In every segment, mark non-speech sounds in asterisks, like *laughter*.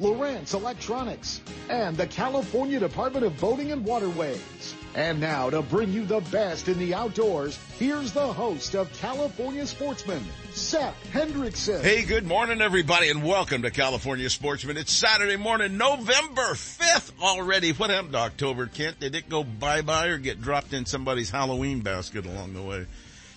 Lowrance Electronics, and the California Department of Boating and Waterways. And now to bring you the best in the outdoors, here's the host of California Sportsman, Seth Hendrickson. Hey, good morning everybody and welcome to California Sportsman. It's Saturday morning, November 5th already. What happened to October, Kent? Did it go bye-bye or get dropped in somebody's Halloween basket along the way?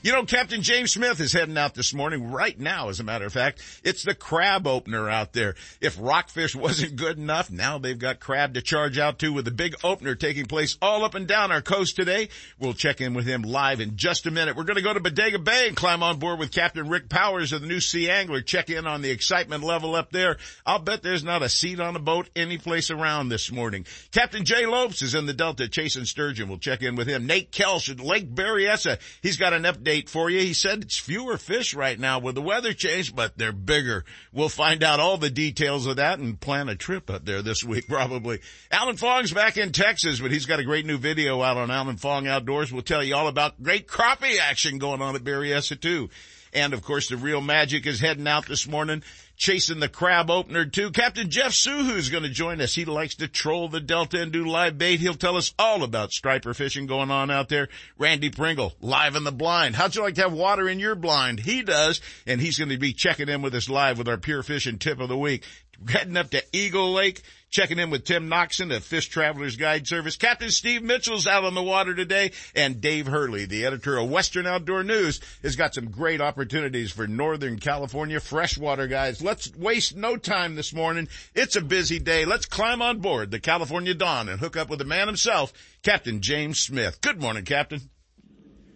You know, Captain James Smith is heading out this morning, right now, as a matter of fact. It's the crab opener out there. If rockfish *laughs* wasn't good enough, now they've got crab to charge out to with a big opener taking place all up and down our coast today. We'll check in with him live in just a minute. We're going to go to Bodega Bay and climb on board with Captain Rick Powers of the new Sea Angler. Check in on the excitement level up there. I'll bet there's not a seat on a boat any place around this morning. Captain Jay Lopes is in the Delta chasing sturgeon. We'll check in with him. Nate Kelsch at Lake Berryessa. He's got an update for you. He said it's fewer fish right now with the weather change, but they're bigger. We'll find out all the details of that and plan a trip up there this week *laughs* probably. Alan Fong's back in Texas, but he's got a great new video out on Alan Fong Outdoors. We'll tell you all about great crappie action going on at Berryessa too. And of course the real magic is heading out this morning chasing the crab opener too. Captain Jeff Suhu is going to join us. He likes to troll the Delta and do live bait. He'll tell us all about striper fishing going on out there. Randy Pringle, live in the blind. How'd you like to have water in your blind? He does. And he's going to be checking in with us live with our pure fishing tip of the week. Heading up to Eagle Lake Checking in with Tim Noxon of Fish Travelers Guide Service. Captain Steve Mitchell's out on the water today and Dave Hurley, the editor of Western Outdoor News, has got some great opportunities for Northern California freshwater guys. Let's waste no time this morning. It's a busy day. Let's climb on board the California Dawn and hook up with the man himself, Captain James Smith. Good morning, Captain.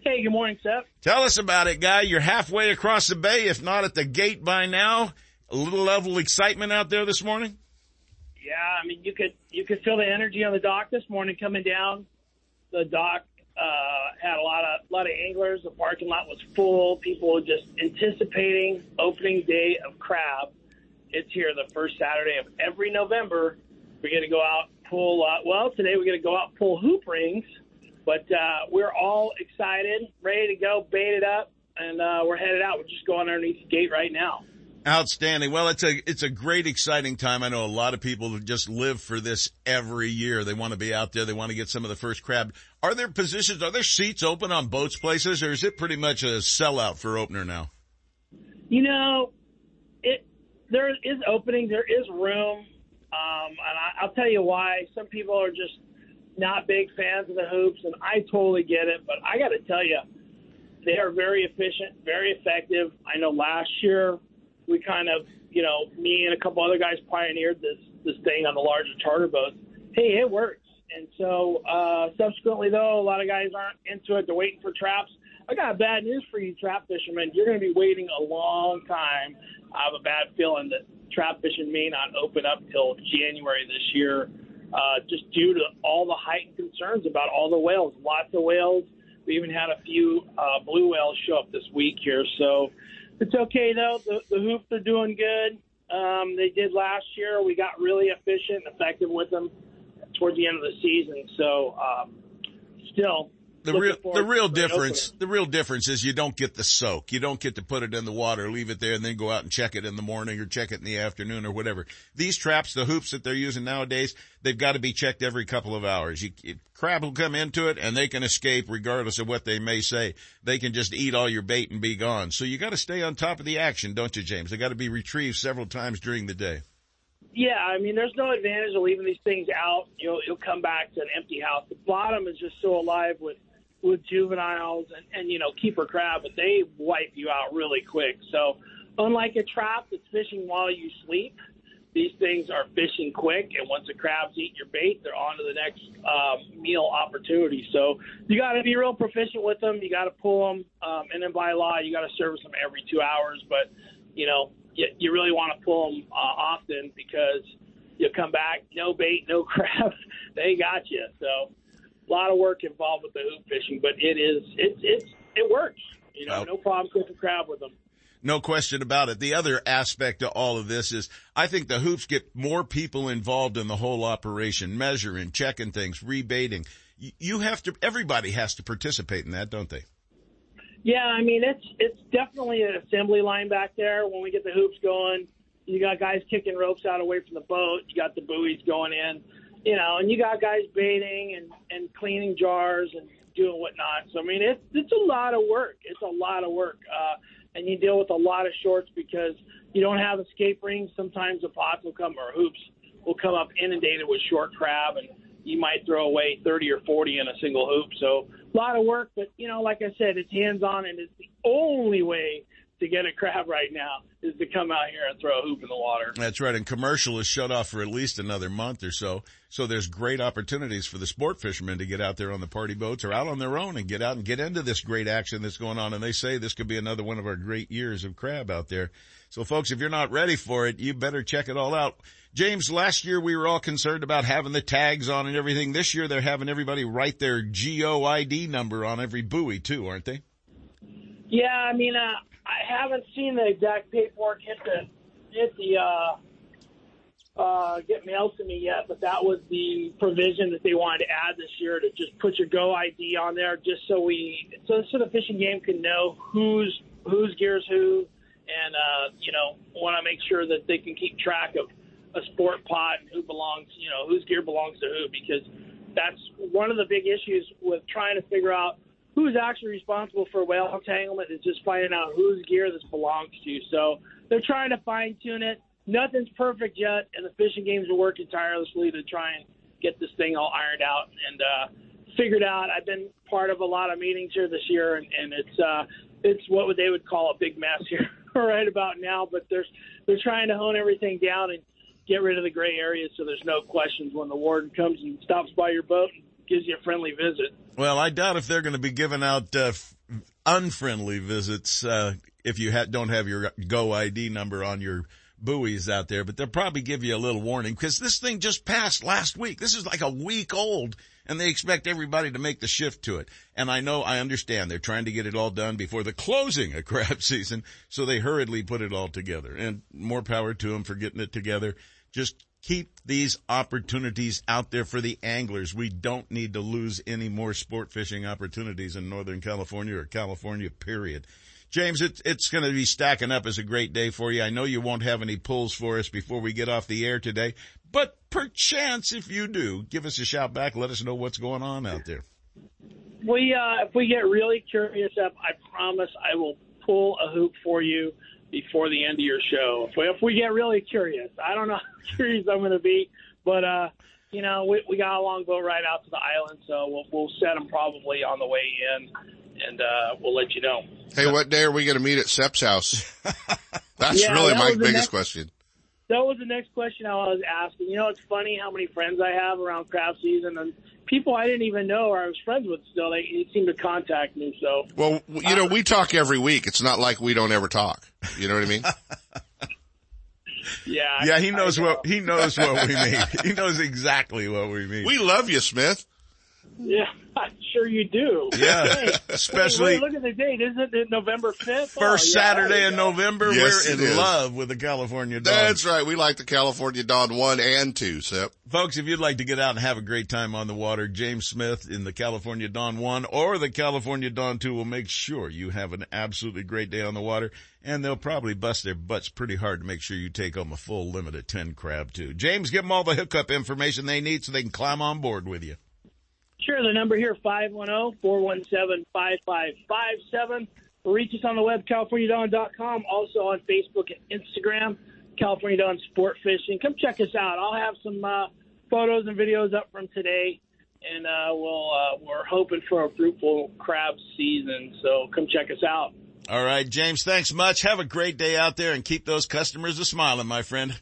Hey, good morning, Seth. Tell us about it, guy. You're halfway across the bay, if not at the gate by now. A little level of excitement out there this morning? Yeah, I mean, you could you could feel the energy on the dock this morning coming down. The dock uh, had a lot of lot of anglers. The parking lot was full. People were just anticipating opening day of crab. It's here the first Saturday of every November. We're going to go out pull. Uh, well, today we're going to go out pull hoop rings, but uh, we're all excited, ready to go, baited up, and uh, we're headed out. We're just going underneath the gate right now. Outstanding. Well, it's a, it's a great, exciting time. I know a lot of people just live for this every year. They want to be out there. They want to get some of the first crab. Are there positions, are there seats open on boats places or is it pretty much a sellout for opener now? You know, it, there is opening, there is room. Um, and I, I'll tell you why. Some people are just not big fans of the hoops and I totally get it, but I got to tell you, they are very efficient, very effective. I know last year we kind of, you know, me and a couple other guys pioneered this this thing on the larger charter boats. Hey, it works. And so uh, subsequently, though, a lot of guys aren't into it. They're waiting for traps. I got bad news for you, trap fishermen. You're going to be waiting a long time. I have a bad feeling that trap fishing may not open up till January this year, uh, just due to all the heightened concerns about all the whales. Lots of whales. We even had a few uh, blue whales show up this week here. So it's okay though. The, the hoops are doing good. Um, they did last year. We got really efficient and effective with them towards the end of the season. So um, still the real the real difference the real difference is you don't get the soak. You don't get to put it in the water, leave it there, and then go out and check it in the morning or check it in the afternoon or whatever. These traps, the hoops that they're using nowadays, they've got to be checked every couple of hours. You, crab will come into it and they can escape regardless of what they may say. They can just eat all your bait and be gone. So you got to stay on top of the action, don't you, James? They got to be retrieved several times during the day. Yeah, I mean, there's no advantage of leaving these things out. You'll you'll come back to an empty house. The bottom is just so alive with with juveniles and, and you know keeper crab, but they wipe you out really quick. So unlike a trap that's fishing while you sleep, these things are fishing quick, and once the crabs eat your bait, they're on to the next um, meal opportunity. So you got to be real proficient with them. You got to pull them, um, and then by law, you got to service them every two hours. But you know, you, you really want to pull them uh, often because you'll come back, no bait, no *laughs* crabs. they got you. So a lot of work involved with the hoop fishing, but it is it's it's it works. You know, no problem cooking crab with them. No question about it. The other aspect of all of this is I think the hoops get more people involved in the whole operation, measuring, checking things, rebating. You have to, everybody has to participate in that, don't they? Yeah, I mean, it's, it's definitely an assembly line back there when we get the hoops going. You got guys kicking ropes out away from the boat. You got the buoys going in, you know, and you got guys baiting and, and cleaning jars and doing whatnot. So, I mean, it's, it's a lot of work. It's a lot of work. Uh, and you deal with a lot of shorts because you don't have escape rings. Sometimes the pots will come or hoops will come up inundated with short crab, and you might throw away 30 or 40 in a single hoop. So a lot of work, but you know, like I said, it's hands on, and it's the only way to get a crab right now is to come out here and throw a hoop in the water. That's right. And commercial is shut off for at least another month or so. So there's great opportunities for the sport fishermen to get out there on the party boats or out on their own and get out and get into this great action that's going on. And they say this could be another one of our great years of crab out there. So folks, if you're not ready for it, you better check it all out. James, last year we were all concerned about having the tags on and everything. This year they're having everybody write their GOID number on every buoy too, aren't they? Yeah, I mean, uh, I haven't seen the exact paperwork hit the hit the uh, uh, get mailed to me yet, but that was the provision that they wanted to add this year to just put your Go ID on there, just so we so so the Fish and Game can know who's whose gears who, and uh, you know want to make sure that they can keep track of a sport pot and who belongs, you know, whose gear belongs to who, because that's one of the big issues with trying to figure out who's actually responsible for whale entanglement is just finding out whose gear this belongs to. So they're trying to fine tune it. Nothing's perfect yet, and the fishing games are working tirelessly to try and get this thing all ironed out and uh, figured out. I've been part of a lot of meetings here this year, and, and it's uh, it's what they would call a big mess here *laughs* right about now. But there's they're trying to hone everything down and get rid of the gray areas so there's no questions when the warden comes and stops by your boat and gives you a friendly visit. Well, I doubt if they're going to be giving out uh, unfriendly visits uh, if you ha- don't have your Go ID number on your buoys out there, but they'll probably give you a little warning because this thing just passed last week. This is like a week old and they expect everybody to make the shift to it. And I know, I understand they're trying to get it all done before the closing of *laughs* crab season. So they hurriedly put it all together and more power to them for getting it together. Just keep these opportunities out there for the anglers. We don't need to lose any more sport fishing opportunities in Northern California or California, period. James, it's, it's going to be stacking up as a great day for you. I know you won't have any pulls for us before we get off the air today, but perchance if you do, give us a shout back. Let us know what's going on out there. We, uh, if we get really curious up, I promise I will pull a hoop for you before the end of your show. If we, if we get really curious, I don't know *laughs* how curious I'm going to be, but uh, you know, we, we got a long boat ride out to the island, so we'll we'll set them probably on the way in, and uh, we'll let you know. Hey, what day are we going to meet at Sep's house? *laughs* That's yeah, really that my biggest next, question. That was the next question I was asking. You know, it's funny how many friends I have around craft season, and people I didn't even know or I was friends with still, they, they seem to contact me. So, well, you know, we talk every week. It's not like we don't ever talk. You know what I mean? *laughs* yeah. Yeah, he knows what, he knows what we mean. He knows exactly what we mean. We love you, Smith. Yeah, *laughs* I'm sure you do. Yeah, hey, especially. Hey, look at the date. Isn't it November 5th? First oh, yeah, Saturday in November. Yes, we're in is. love with the California Dawn. That's right. We like the California Dawn 1 and 2, Sep. Folks, if you'd like to get out and have a great time on the water, James Smith in the California Dawn 1 or the California Dawn 2 will make sure you have an absolutely great day on the water. And they'll probably bust their butts pretty hard to make sure you take home a full limit of 10 crab too. James, give them all the hookup information they need so they can climb on board with you. Sure. The number here, 510-417-5557. Reach us on the web, californiadawn.com. Also on Facebook and Instagram, California Dawn Sport Fishing. Come check us out. I'll have some uh, photos and videos up from today. And uh, we'll, uh, we're hoping for a fruitful crab season. So come check us out. All right, James, thanks much. Have a great day out there and keep those customers a smiling, my friend.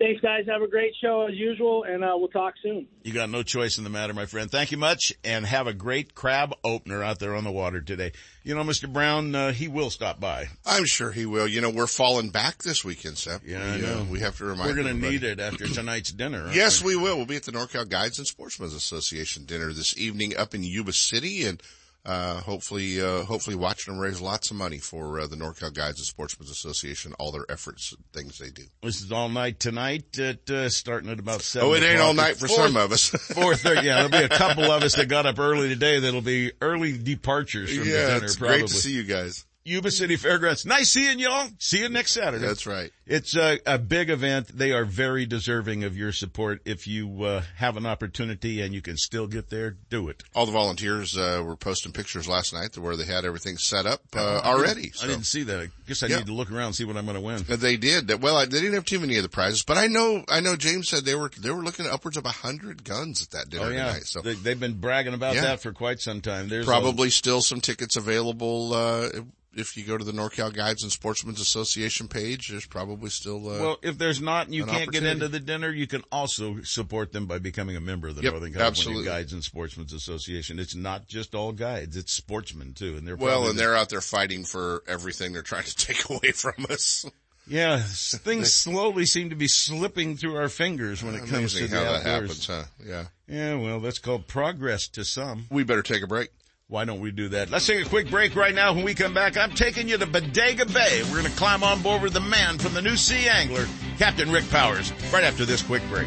Thanks, guys. Have a great show as usual, and uh, we'll talk soon. You got no choice in the matter, my friend. Thank you much, and have a great crab opener out there on the water today. You know, Mr. Brown, uh, he will stop by. I'm sure he will. You know, we're falling back this weekend, Sep. Yeah, I we, uh, know. we have to remind We're going to need it after *clears throat* tonight's dinner. Yes, we? we will. We'll be at the NorCal Guides and Sportsmen's Association dinner this evening up in Yuba City and uh, hopefully, uh, hopefully watching them raise lots of money for uh, the NorCal Guides and Sportsmen's Association, all their efforts things they do. This is all night tonight at, uh, starting at about seven. Oh, it ain't all night for Four- some of us. *laughs* Four thirty. Yeah, there'll be a couple of us that got up early today. That'll be early departures from the yeah, dinner. it's probably. great to see you guys. Yuba City Fairgrounds. Nice seeing y'all. See you next Saturday. That's right. It's a, a big event. They are very deserving of your support. If you uh, have an opportunity and you can still get there, do it. All the volunteers uh, were posting pictures last night where they had everything set up uh, already. I didn't see that. I guess I Yeah. need to look around and see what I'm going to win. Uh, They did. Well, I, they didn't have too many of the prizes, but I know, I know James said they were, they were looking at upwards of a hundred guns at that dinner Oh yeah, tonight. So they, they've been bragging about Yeah. that for quite some time. There's a- probably still some tickets available, uh, if you go to the NorCal Guides and Sportsmen's Association page, there's probably still, uh, well, if there's not and you an can't get into the dinner, you can also support them by becoming a member of the Yep, Northern California absolutely. Guides and Sportsmen's Association. It's not just all guides; it's sportsmen too, and they're well, and they're out there fighting for everything they're trying to *laughs* take away from us. Yeah, *laughs* things slowly seem to be slipping through our fingers when it comes to Amazing the how that happens, huh? Yeah. Yeah, well, that's called progress to some. We better take a break. Why don't we do that? Let's take a quick break right now. When we come back, I'm taking you to Bodega Bay. We're going to climb on board with the man from the New Sea Angler, Captain Rick Powers, right after this quick break.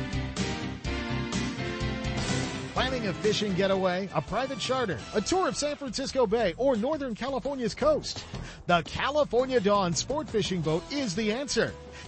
Planning a fishing getaway, a private charter, a tour of San Francisco Bay, or Northern California's coast? The California Dawn Sport Fishing Boat is the answer.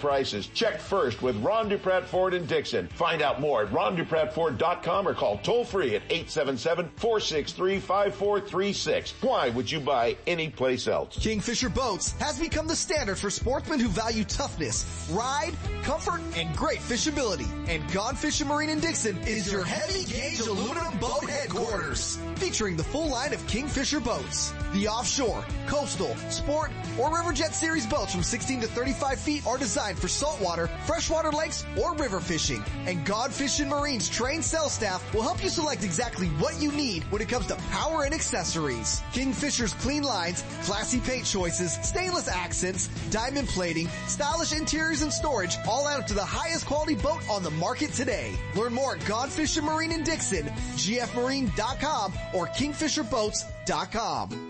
prices. Check first with Ron Dupratt Ford in Dixon. Find out more at rondupratford.com or call toll free at 877-463-5436. Why would you buy anyplace else? Kingfisher Boats has become the standard for sportsmen who value toughness, ride, comfort, and great fishability. And Gone Fishing Marine in Dixon is your heavy gauge aluminum boat headquarters. Featuring the full line of Kingfisher boats. The offshore, coastal, sport, or Riverjet series boats from 16 to 35 feet are designed for saltwater, freshwater lakes, or river fishing. And Gone Fishing Marine's trained sales staff will help you select exactly what you need when it comes to power and accessories. Kingfisher's clean lines, classy paint choices, stainless accents, diamond plating, stylish interiors and storage, all up to the highest quality boat on the market today. Learn more at Gone Fishing Marine in Dixon, gfmarine.com, or kingfisherboats.com.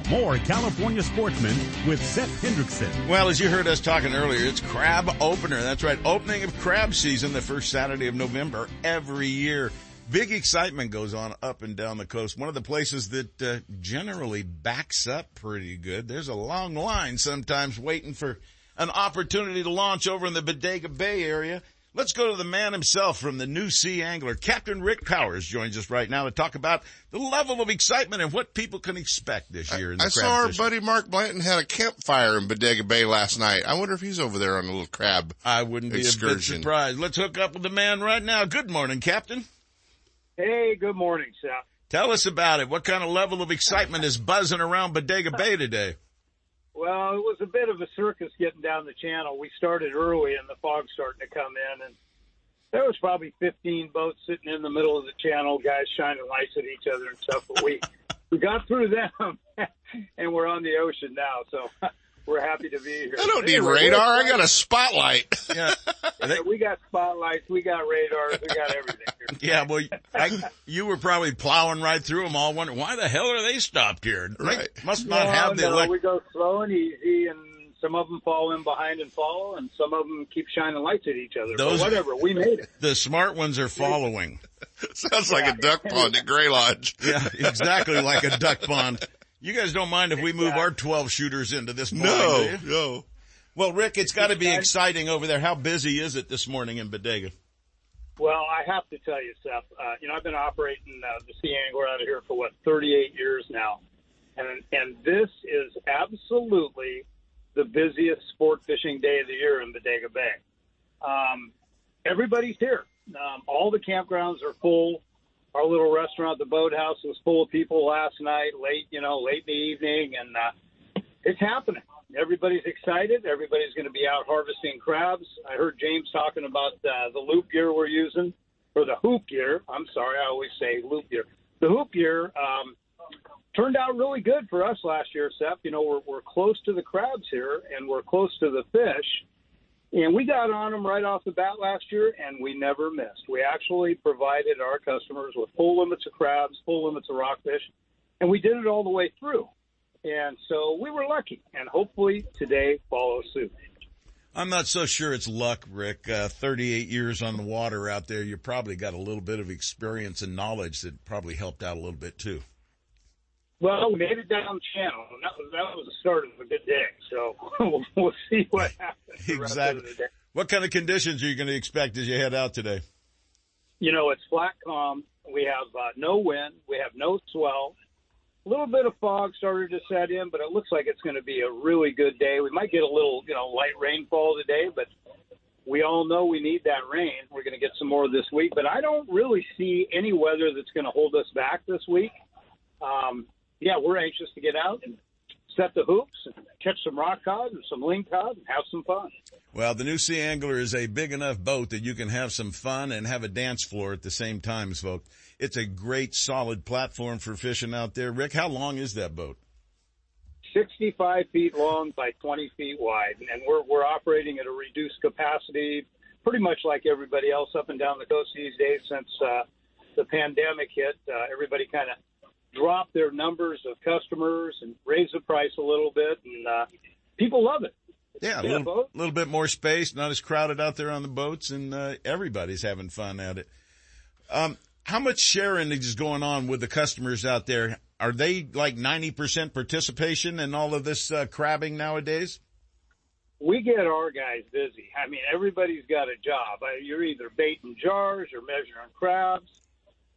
more California sportsmen with Seth Hendrickson. Well, as you heard us talking earlier, it's crab opener. That's right. Opening of crab season, the first Saturday of November every year. Big excitement goes on up and down the coast. One of the places that uh, generally backs up pretty good. There's a long line sometimes waiting for an opportunity to launch over in the Bodega Bay area. Let's go to the man himself from the New Sea Angler. Captain Rick Powers joins us right now to talk about the level of excitement and what people can expect this year. In the I crab saw our fishing. buddy Mark Blanton had a campfire in Bodega Bay last night. I wonder if he's over there on a little crab. I wouldn't be a bit surprised. Let's hook up with the man right now. Good morning, Captain. Hey, good morning, Seth. Tell us about it. What kind of level of excitement is buzzing around Bodega Bay today? Well, it was a bit of a circus getting down the channel. We started early and the fog's starting to come in and there was probably 15 boats sitting in the middle of the channel, guys shining lights at each other and stuff. But we, we got through them *laughs* and we're on the ocean now. So *laughs* we're happy to be here. I don't need Anyway, radar. I got a spotlight. *laughs* Yeah, *laughs* excited. We got spotlights. We got radars. We got everything here. *laughs* yeah. Well, I, you were probably plowing right through them all, wondering why the hell are they stopped here? They Right. must not No, have the no, elect- we go slow and easy, and some of them fall in behind and follow, and some of them keep shining lights at each other. Those- but whatever, we made it. the smart ones are following. Sounds like a duck pond at Gray Lodge. Yeah, exactly like a duck pond. You guys don't mind if we move our 12 shooters into this pond, do No, you? no. Well, Rick, it's got to be exciting over there. How busy is it this morning in Bodega? Well, I have to tell you, Seth. Uh, you know, I've been operating uh, the Sea Angler out of here for what 38 years now, and and this is absolutely the busiest sport fishing day of the year in Bodega Bay. Um, everybody's here. Um, all the campgrounds are full. Our little restaurant, the Boathouse, was full of people last night, late, you know, late in the evening, and uh, it's happening. Everybody's excited. Everybody's going to be out harvesting crabs. I heard James talking about uh, the loop gear we're using, or the hoop gear. I'm sorry, I always say loop gear. The hoop gear um, turned out really good for us last year, Seth. You know, we're, we're close to the crabs here, and we're close to the fish. And we got on them right off the bat last year, and we never missed. We actually provided our customers with full limits of crabs, full limits of rockfish, and we did it all the way through. And so we were lucky, and hopefully today follows suit. I'm not so sure it's luck, Rick. Uh, 38 years on the water out there, you probably got a little bit of experience and knowledge that probably helped out a little bit too. Well, we made it down the channel, and that was that was the start of a good day. So *laughs* we'll, we'll see what happens. the rest of Exactly. the day. What kind of conditions are you going to expect as you head out today? You know, it's flat calm. We have uh, no wind. We have no swell. A little bit of fog started to set in, but it looks like it's going to be a really good day. We might get a little, you know, light rainfall today, but we all know we need that rain. We're going to get some more this week, but I don't really see any weather that's going to hold us back this week. Um, yeah, we're anxious to get out and set the hoops and catch some rock cod and some ling cod and have some fun. Well, the New Sea Angler is a big enough boat that you can have some fun and have a dance floor at the same time, folks. It's a great solid platform for fishing out there. Rick, how long is that boat? 65 feet long by 20 feet wide, and we're we're operating at a reduced capacity, pretty much like everybody else up and down the coast these days. Since uh, the pandemic hit, uh, everybody kind of dropped their numbers of customers and raise the price a little bit, and uh, people love it. Yeah, a little, little bit more space, not as crowded out there on the boats, and uh, everybody's having fun at it. Um, how much sharing is going on with the customers out there? Are they like 90% participation in all of this uh, crabbing nowadays? we get our guys busy. I mean, everybody's got a job. You're either baiting jars or measuring crabs,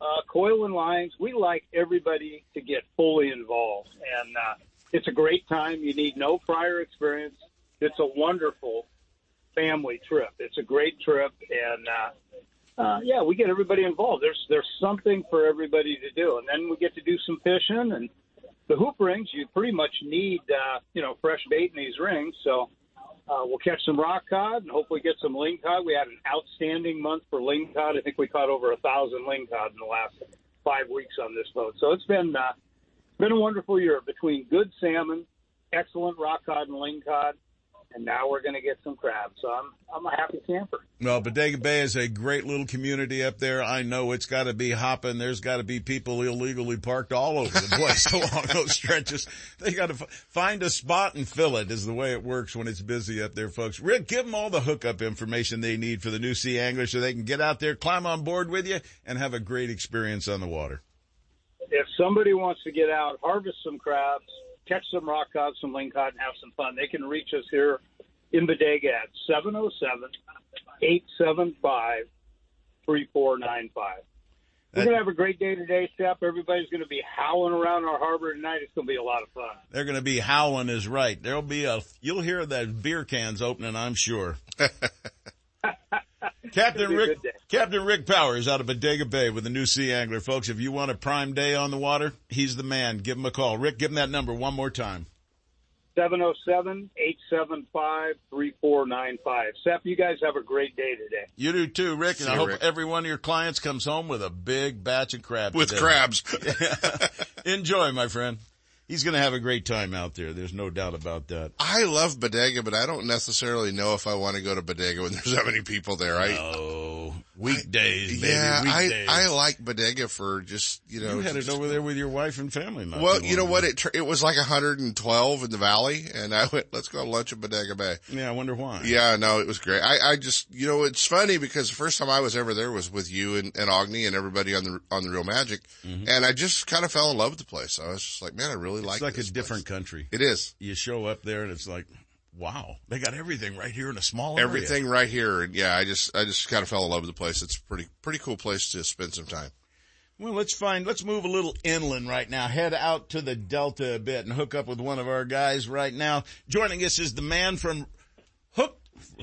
uh, Coil and lines. We like everybody to get fully involved, and uh, it's a great time. You need no prior experience. It's a wonderful family trip. It's a great trip, and uh, uh, yeah, we get everybody involved. There's there's something for everybody to do, and then we get to do some fishing and the hoop rings. You pretty much need uh, you know fresh bait in these rings, so Uh, we'll catch some rock cod and hopefully get some ling cod. We had an outstanding month for ling cod. I think we caught over a thousand ling cod in the last five weeks on this boat. So it's been uh, been a wonderful year between good salmon, excellent rock cod and ling cod, and now we're going to get some crabs. So I'm I'm a happy camper. Well, Bodega Bay is a great little community up there. I know it's got to be hopping. There's got to be people illegally parked all over the place *laughs* along those stretches. They got to f- find a spot and fill it is the way it works when it's busy up there, folks. Rick, give them all the hookup information they need for the new Sea Angler so they can get out there, climb on board with you, and have a great experience on the water. If somebody wants to get out, harvest some crabs, catch some rock cod, some lingcod, and have some fun, they can reach us here in Bodega at 707 875 3495. We're going to have a great day today, Step. Everybody's going to be howling around our harbor tonight. It's going to be a lot of fun. They're going to be howling is right. There'll be a, you'll hear that beer cans opening, I'm sure. *laughs* Captain Rick, Captain Rick Powers out of Bodega Bay with the new Sea Angler. Folks, if you want a prime day on the water, he's the man. Give him a call. Rick, give him that number one more time. 707-875-3495. Seth, you guys have a great day today. You do too, Rick, and See I hope Rick. every one of your clients comes home with a big batch of crabs. With today. crabs. *laughs* Enjoy, my friend. He's going to have a great time out there. There's no doubt about that. I love Bodega, but I don't necessarily know if I want to go to Bodega when there's that many people there. I, Oh, weekdays, baby. yeah, weekdays. I, I like Bodega for just, you know. you headed just- over there with your wife and family. Well, you know what? It, it was like 112 in the valley and I went, let's go to lunch at Bodega Bay. Yeah, I wonder why. Yeah, no, it was great. I, I just, you know, it's funny because the first time I was ever there was with you and, and Ogni and everybody on the, on the Real Magic. And I just kind of fell in love with the place. I was just like, man, I really like Mm-hmm. It's like a this different place. country. It is. You show up there and it's like, wow, they got everything right here in a small area. Everything right here. And yeah, I just, I just kind of fell in love with the place. It's a pretty, pretty cool place to spend some time. Well, let's find, let's move a little inland right now. Head out to the Delta a bit and hook up with one of our guys right now. Joining us is the man from Hook.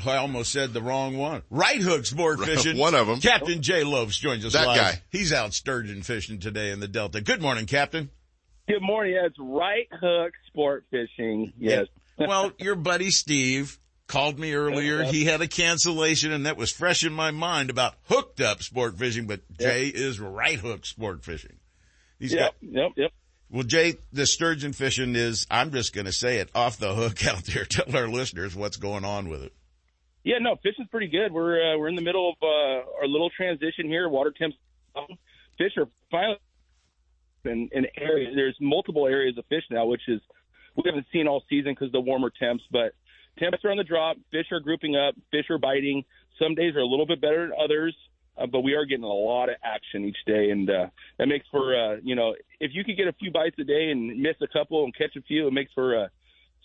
I almost said the wrong one. Right Hook Sport Fishing. One of them. Captain Jay Lopes joins us That live. guy. He's out sturgeon fishing today in the Delta. Good morning, Captain. Good morning. Yeah, it's right hook sport fishing. Yes. Well, your buddy Steve called me earlier. He had a cancellation and that was fresh in my mind about hooked up sport fishing, but Jay is right hook sport fishing. He's Yep. got, Yep. Yep. well, Jay, the sturgeon fishing is, I'm just going to say it off the hook *laughs* out there. Tell our listeners what's going on with it. Yeah. No, fishing's pretty good. We're uh, we're in the middle of uh, our little transition here. Water temps. Fish are finally in in areas. There's multiple areas of fish now, which is we haven't seen all season because the warmer temps. But temps are on the drop. Fish are grouping up. Fish are biting. Some days are a little bit better than others. Uh, but we are getting a lot of action each day, and uh, that makes for uh, you know if you could get a few bites a day and miss a couple and catch a few, it makes for uh,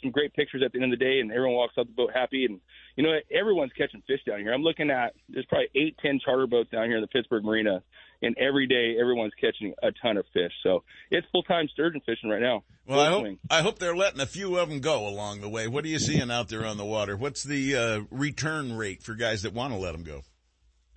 some great pictures at the end of the day, and everyone walks out the boat happy. And you know everyone's catching fish down here. I'm looking at there's probably eight, ten charter boats down here in the Pittsburg Marina, and every day everyone's catching a ton of fish. So it's full time sturgeon fishing right now. Well, I hope. I hope they're letting a few of them go along the way. What are you seeing out there on the water? What's the uh, return rate for guys that want to let them go?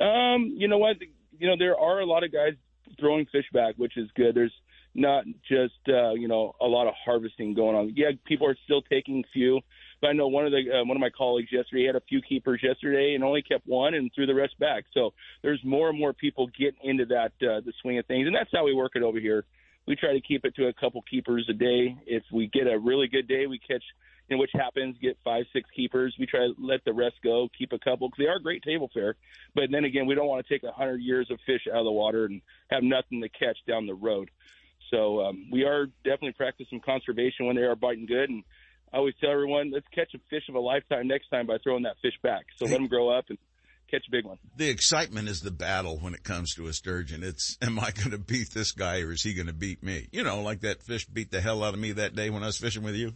Um, you know what? You know there are a lot of guys throwing fish back, which is good. There's not just uh, you know a lot of harvesting going on. Yeah, people are still taking few, but I know one of the uh, one of my colleagues yesterday had a few keepers yesterday and only kept one and threw the rest back. So there's more and more people getting into that uh, the swing of things, and that's how we work it over here. We try to keep it to a couple keepers a day. If we get a really good day, we catch. You know, which happens, get five, six keepers. We try to let the rest go, keep a couple because they are great table fare. But then again, we don't want to take a hundred years of fish out of the water and have nothing to catch down the road. So um, we are definitely practicing conservation when they are biting good. And I always tell everyone, let's catch a fish of a lifetime next time by throwing that fish back. So let them grow up and catch a big one. The excitement is the battle when it comes to a sturgeon. It's, am I going to beat this guy or is he going to beat me? You know, like that fish beat the hell out of me that day when I was fishing with you.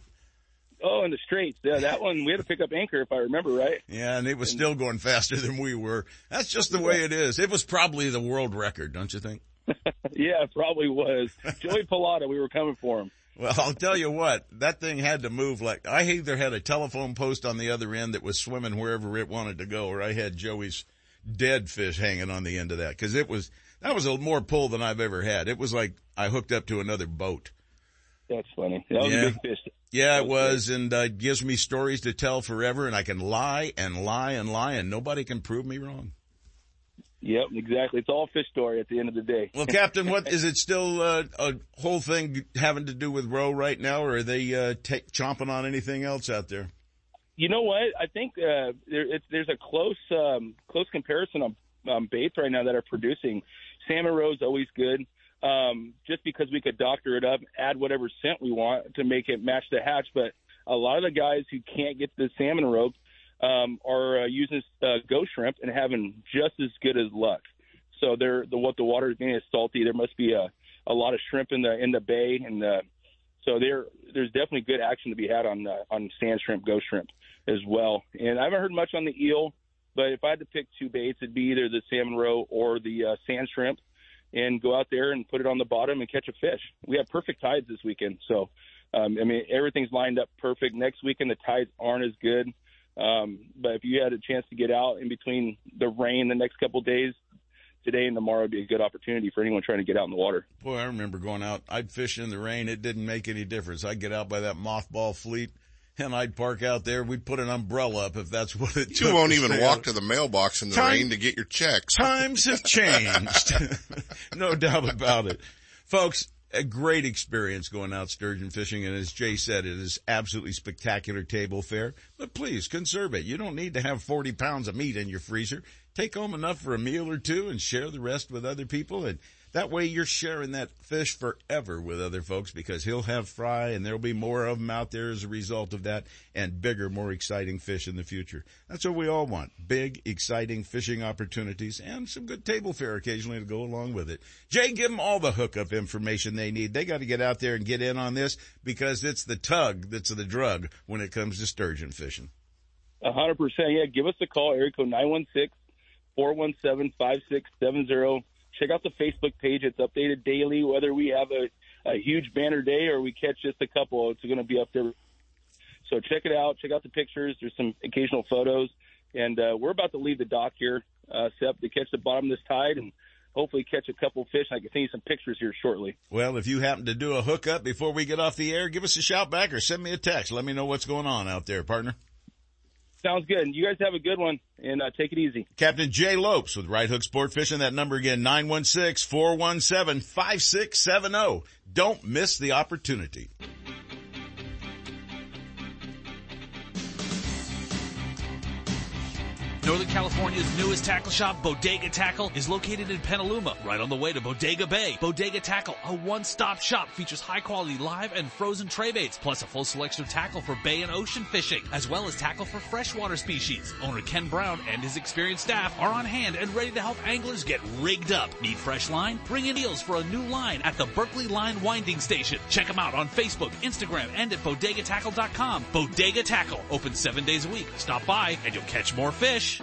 Oh, in the straits, yeah, that one we had to pick up anchor if I remember right. Yeah, and it was still going faster than we were. That's just the way it is. It was probably the world record, don't you think? *laughs* yeah, it probably was. Joey Pallotta, we were coming for him. Well, I'll tell you what, that thing had to move like, I either had a telephone post on the other end that was swimming wherever it wanted to go, or I had Joey's dead fish hanging on the end of that. Cause it was, that was a more pull than I've ever had. It was like I hooked up to another boat. That's funny. That was Yeah. a big fish. Yeah, it was, and uh, it gives me stories to tell forever, and I can lie and lie and lie, and nobody can prove me wrong. Yep, exactly. It's all fish story at the end of the day. Well, Captain, what *laughs* is it still uh, a whole thing having to do with Roe right now, or are they uh, ta chomping on anything else out there? You know what? I think uh, there, it's, there's a close um, close comparison on um, baits right now that are producing. Salmon roe is always good, um, just because we could doctor it up, add whatever scent we want to make it match the hatch. But a lot of the guys who can't get the salmon roe um, are uh, using uh, ghost shrimp and having just as good as luck. So they're the what the water is getting is salty. There must be a, a lot of shrimp in the in the bay, and uh, so there there's definitely good action to be had on uh, on sand shrimp, ghost shrimp as well. And I haven't heard much on the eel, but if I had to pick two baits, it'd be either the salmon roe or the uh, sand shrimp, and go out there and put it on the bottom and catch a fish. We have perfect tides this weekend, so um, I mean everything's lined up perfect. Next weekend the tides aren't as good. Um, but if you had a chance to get out in between the rain the next couple of days, today and tomorrow would be a good opportunity for anyone trying to get out in the water. Boy, I remember going out. I'd fish in the rain. It didn't make any difference. I'd get out by that mothball fleet, and I'd park out there. We'd put an umbrella up if that's *laughs* what it took. You won't to even walk out. to the mailbox in the Time- rain to get your checks. Times have *laughs* changed. *laughs* no doubt about it. Folks, a great experience going out sturgeon fishing. And as Jay said, it is absolutely spectacular table fare. But please conserve it. You don't need to have 40 pounds of meat in your freezer. Take home enough for a meal or two and share the rest with other people. And that way you're sharing that fish forever with other folks because he'll have fry and there'll be more of them out there as a result of that and bigger, more exciting fish in the future. That's what we all want. Big, exciting fishing opportunities and some good table fare occasionally to go along with it. Jay, give them all the hookup information they need. They got to get out there and get in on this because it's the tug that's the drug when it comes to sturgeon fishing. A hundred percent. Yeah, give us a call, one six four one seven five six seven zero. Check out the Facebook page. It's updated daily. Whether we have a, a huge banner day or we catch just a couple, it's going to be up there. So check it out. Check out the pictures. There's some occasional photos, and uh, we're about to leave the dock here, uh, Sep, to catch the bottom of this tide and hopefully catch a couple fish. I can send you some pictures here shortly. Well, if you happen to do a hookup before we get off the air, give us a shout back or send me a text. Let me know what's going on out there, partner. Sounds good. You guys have a good one, and uh, take it easy. Captain Jay Lopes with Right Hook Sport Fishing. That number again, 916-417-5670. Don't miss the opportunity. Northern California's newest tackle shop, Bodega Tackle, is located in Petaluma, right on the way to Bodega Bay. Bodega Tackle, a one-stop shop, features high-quality live and frozen tray baits, plus a full selection of tackle for bay and ocean fishing, as well as tackle for freshwater species. Owner Ken Brown and his experienced staff are on hand and ready to help anglers get rigged up. Need fresh line? Bring in deals for a new line at the Berkeley Line Winding Station. Check them out on Facebook, Instagram, and at bodegatackle.com. Bodega Tackle, open seven days a week. Stop by and you'll catch more fish.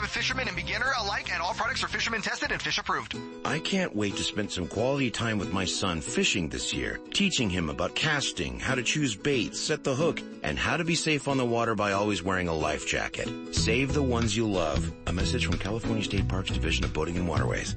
avid fishermen and beginner alike, and all products are fisherman tested and fish approved. I can't wait to spend some quality time with my son fishing this year, teaching him about casting, how to choose bait, set the hook, and how to be safe on the water by always wearing a life jacket. Save the ones you love. A message from California State Parks Division of Boating and Waterways.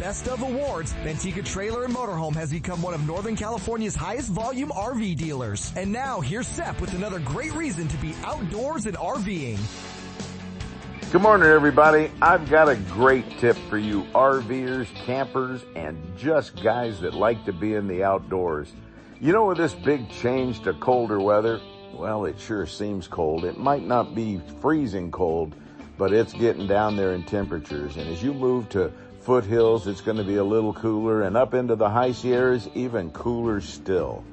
Best of Awards, Manteca Trailer and Motorhome has become one of Northern California's highest volume RV dealers. And now here's Seth with another great reason to be outdoors and RVing. Good morning everybody. I've got a great tip for you RVers, campers, and just guys that like to be in the outdoors. You know with this big change to colder weather, well it sure seems cold. It might not be freezing cold, but it's getting down there in temperatures. And as you move to foothills, it's going to be a little cooler and up into the high Sierras, even cooler still.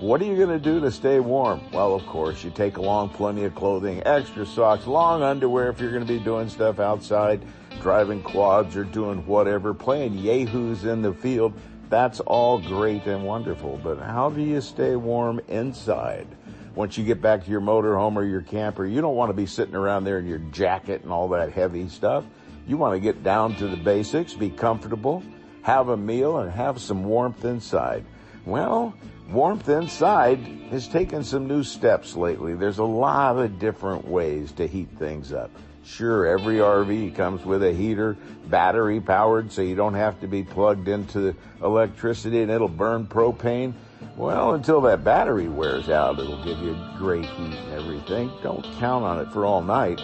What are you going to do to stay warm? Well, of course, you take along plenty of clothing, extra socks, long underwear if you're going to be doing stuff outside, driving quads or doing whatever, playing yahoos in the field. That's all great and wonderful, but how do you stay warm inside? Once you get back to your motorhome or your camper, you don't want to be sitting around there in your jacket and all that heavy stuff. You want to get down to the basics, be comfortable, have a meal, and have some warmth inside. Well, warmth inside has taken some new steps lately. There's a lot of different ways to heat things up. Sure, every RV comes with a heater, battery powered, so you don't have to be plugged into electricity and it'll burn propane. Well, until that battery wears out, it'll give you great heat and everything. Don't count on it for all night.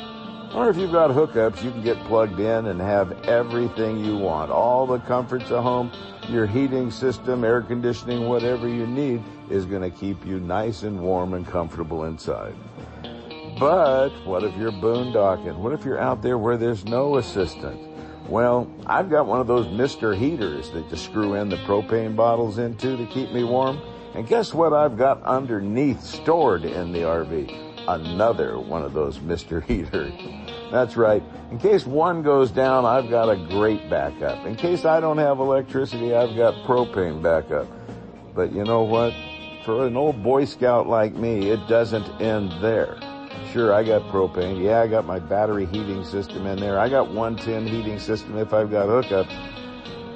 Or if you've got hookups, you can get plugged in and have everything you want. All the comforts of home, your heating system, air conditioning, whatever you need is going to keep you nice and warm and comfortable inside. But what if you're boondocking? What if you're out there where there's no assistant? Well, I've got one of those Mr. Heaters that you screw in the propane bottles into to keep me warm. And guess what I've got underneath stored in the RV? Another one of those Mr. *laughs* Heaters. That's right. In case one goes down, I've got a great backup. In case I don't have electricity, I've got propane backup. But you know what? For an old Boy Scout like me, it doesn't end there. Sure, I got propane. Yeah, I got my battery heating system in there. I got 110 heating system if I've got hookups.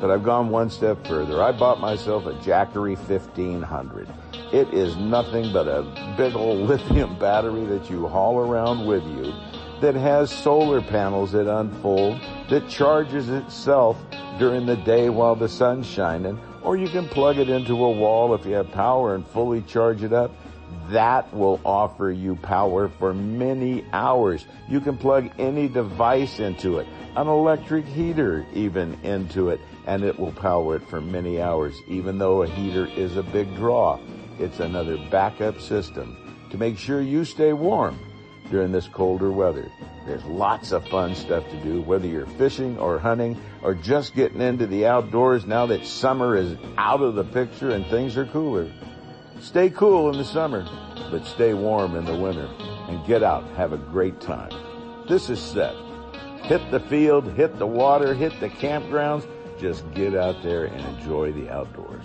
But I've gone one step further. I bought myself a Jackery 1500. It is nothing but a big old *laughs* lithium battery that you haul around with you that has solar panels that unfold that charges itself during the day while the sun's shining, or you can plug it into a wall if you have power and fully charge it up. That will offer you power for many hours. You can plug any device into it, an electric heater even into it, and it will power it for many hours. Even though a heater is a big draw, it's another backup system to make sure you stay warm during this colder weather. There's lots of fun stuff to do, whether you're fishing or hunting or just getting into the outdoors now that summer is out of the picture and things are cooler. Stay cool in the summer, but stay warm in the winter and get out. Have a great time. This is Seth. Hit the field, hit the water, hit the campgrounds. Just get out there and enjoy the outdoors.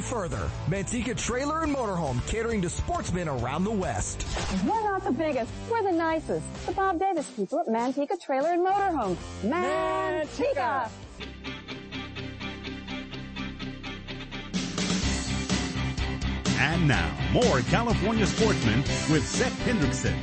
further. Manteca Trailer and Motorhome catering to sportsmen around the West. We're not the biggest, we're the nicest. The Bob Davis people at Manteca Trailer and Motorhome. Manteca! And now, more California sportsmen with Seth Hendrickson.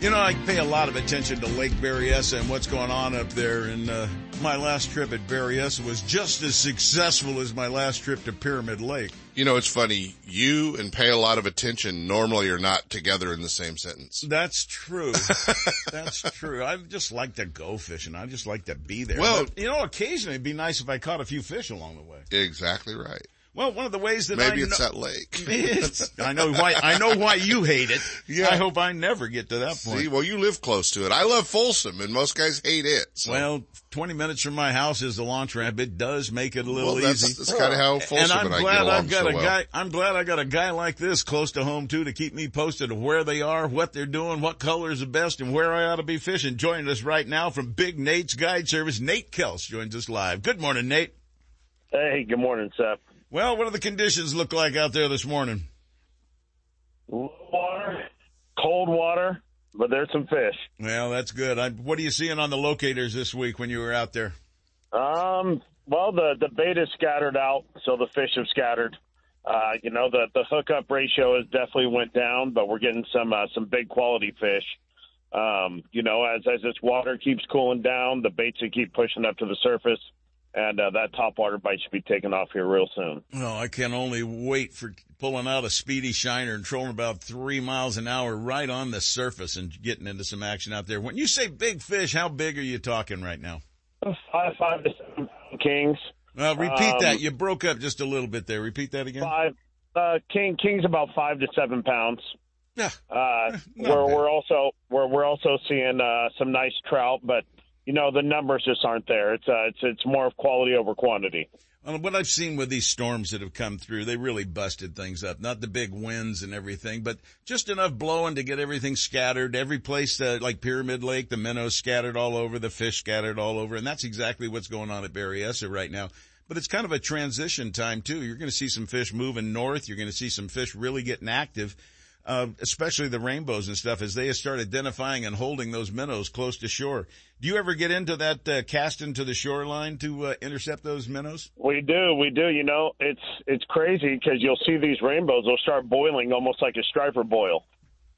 You know, I pay a lot of attention to Lake Berryessa and what's going on up there. And uh, my last trip at Berryessa was just as successful as my last trip to Pyramid Lake. You know, it's funny. You and pay a lot of attention normally you're not together in the same sentence. That's true. *laughs* That's true. I just like to go fishing. I just like to be there. Well- But, you know, occasionally it'd be nice if I caught a few fish along the way. Exactly right. Well, one of the ways that Maybe I it's know- that lake. *laughs* It's- I know why. I know why you hate it. *laughs* Yeah. I hope I never get to that point. See, well, you live close to it. I love Folsom, and most guys hate it. So. Well, 20 minutes from my house is the launch ramp. It does make it a little Well, that's- easy. that's kinda how Folsom And Folsom I'm and I get glad along I've got so a well. guy, I'm glad I got a guy like this close to home too to keep me posted of where they are, what they're doing, what color is the best, and where I ought to be fishing. Joining us right now from Big Nate's Guide Service, Nate Kels joins us live. Good morning, Nate. Hey, good morning, Seth. Well, what do the conditions look like out there this morning? Water, cold water, but there's some fish. Well, that's good. I, what are you seeing on the locators this week when you were out there? Um, well, the the bait is scattered out, so the fish have scattered. Uh, you know, the the hookup ratio has definitely went down, but we're getting some uh, some big quality fish. Um, you know, as as this water keeps cooling down, the baits will keep pushing up to the surface, and uh, that top water bite should be taken off here real soon. Well, I can only wait for pulling out a speedy shiner and trolling about three miles an hour right on the surface and getting into some action out there. When you say big fish, how big are you talking right now? Five five to seven kings. Well, repeat Um, that. You broke up just a little bit there. Repeat that again. Five. Uh, king king's about five to seven pounds. Yeah. Uh, Not we're bad. we're also we're we're also seeing uh, some nice trout, but you know the numbers just aren't there. It's uh, it's it's more of quality over quantity. Well, what I've seen with these storms that have come through, they really busted things up. Not the big winds and everything, but just enough blowing to get everything scattered. Every place, uh, like Pyramid Lake, the minnows scattered all over, the fish scattered all over, and that's exactly what's going on at Berryessa right now. But it's kind of a transition time too. You're going to see some fish moving north. You're going to see some fish really getting active. Uh, especially the rainbows and stuff as they start identifying and holding those minnows close to shore. Do you ever get into that uh, casting to the shoreline to uh, intercept those minnows? We do, we do. You know, it's it's crazy because you'll see these rainbows. They'll start boiling almost like a striper boil,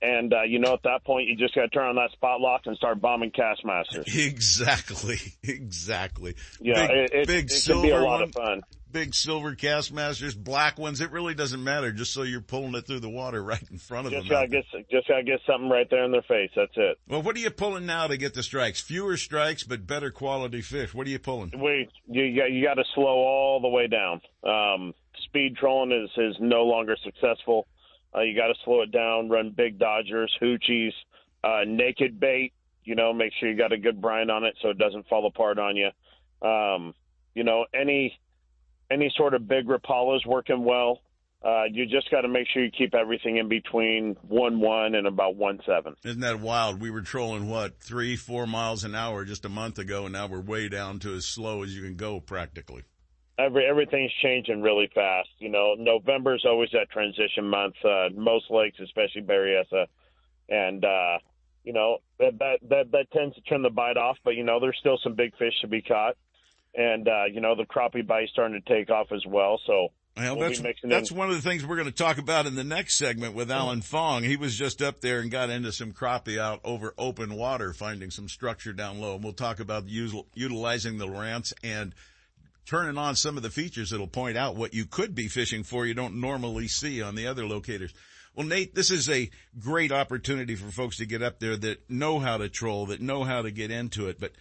and uh, you know at that point you just got to turn on that spot lock and start bombing Kastmasters. *laughs* Exactly, *laughs* exactly. Yeah, big, it, it, big it can be a lot one, of fun. Big silver Kastmasters, black ones. It really doesn't matter, just so you're pulling it through the water *laughs* right in front of Just them. gotta get just gotta get something right there in their face. That's it. Well, what are you pulling now to get the strikes? Fewer strikes, but better quality fish. What are you pulling? We you got you got to slow all the way down. Um, speed trolling is is no longer successful. Uh, you got to slow it down. Run big dodgers, hoochies, uh, naked bait. You know, make sure you got a good brine on it so it doesn't fall apart on you. Um, you know, any any sort of big Rapalas working well. Uh, you just got to make sure you keep everything in between one one and about one seven. Isn't that wild? We were trolling what three, four miles an hour just a month ago, and now we're way down to as slow as you can go, practically. every everything's changing really fast. You know, November's always that transition month. Uh, most lakes, especially Berryessa, and uh, you know that, that that that tends to turn the bite off. But you know, there's still some big fish to be caught, and uh, you know the crappie bite's starting to take off as well. So Well, we'll that's that's in. one of the things we're going to talk about in the next segment with Alan Fong. He was just up there and got into some crappie out over open water, finding some structure down low. And we'll talk about util, utilizing the Lowrance and turning on some of the features that'll point out what you could be fishing for you don't normally see on the other locators. Well, Nate, this is a great opportunity for folks to get up there that know how to troll, that know how to get into it. But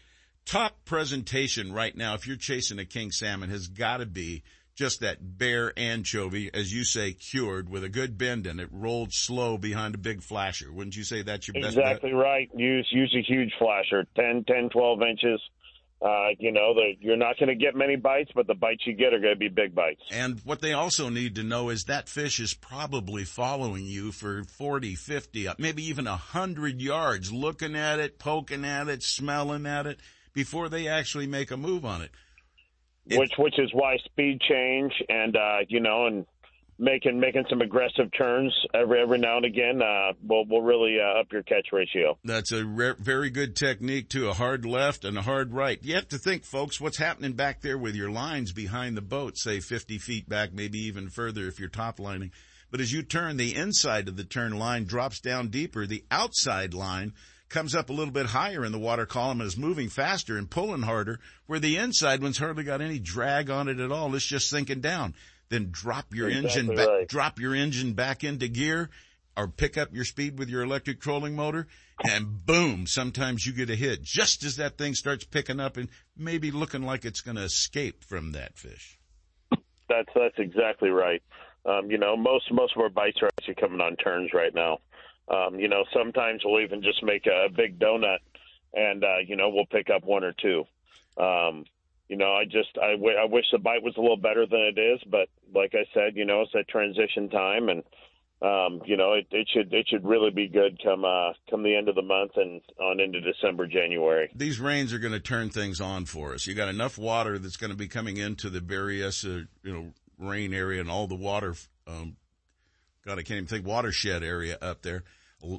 top presentation right now, if you're chasing a king salmon, has got to be just that bare anchovy, as you say, cured with a good bend in it, rolled slow behind a big flasher. Wouldn't you say that's your best? Exactly right. Use use a huge flasher, 10, 10 12 inches. Uh, you know, the, you're not going to get many bites, but the bites you get are going to be big bites. And what they also need to know is that fish is probably following you for 40, 50, maybe even 100 yards, looking at it, poking at it, smelling at it before they actually make a move on it. which which is why speed change and uh, you know and making making some aggressive turns every every now and again uh, will will really uh, up your catch ratio. That's a re- very good technique too. A hard left and a hard right. You have to think, folks, what's happening back there with your lines behind the boat, say 50 feet back, maybe even further if you're top lining. But as you turn, the inside of the turn line drops down deeper. The outside line comes up a little bit higher in the water column and is moving faster and pulling harder, where the inside one's hardly got any drag on it at all. It's just sinking down. Then drop your Exactly engine back, right. drop your engine back into gear or pick up your speed with your electric trolling motor and boom, sometimes you get a hit just as that thing starts picking up and maybe looking like it's going to escape from that fish. That's that's exactly right. Um, you know, most most of our bites are actually coming on turns right now. Um, you know, sometimes we'll even just make a big donut, and uh, you know, we'll pick up one or two. Um, you know, I just I, w- I wish the bite was a little better than it is, but like I said, you know, it's that transition time, and um, you know, it, it should it should really be good come uh, come the end of the month and on into December, January. These rains are going to turn things on for us. You got enough water that's going to be coming into the Berryessa, you know, rain area and all the water, um, God, I can't even think watershed area up there.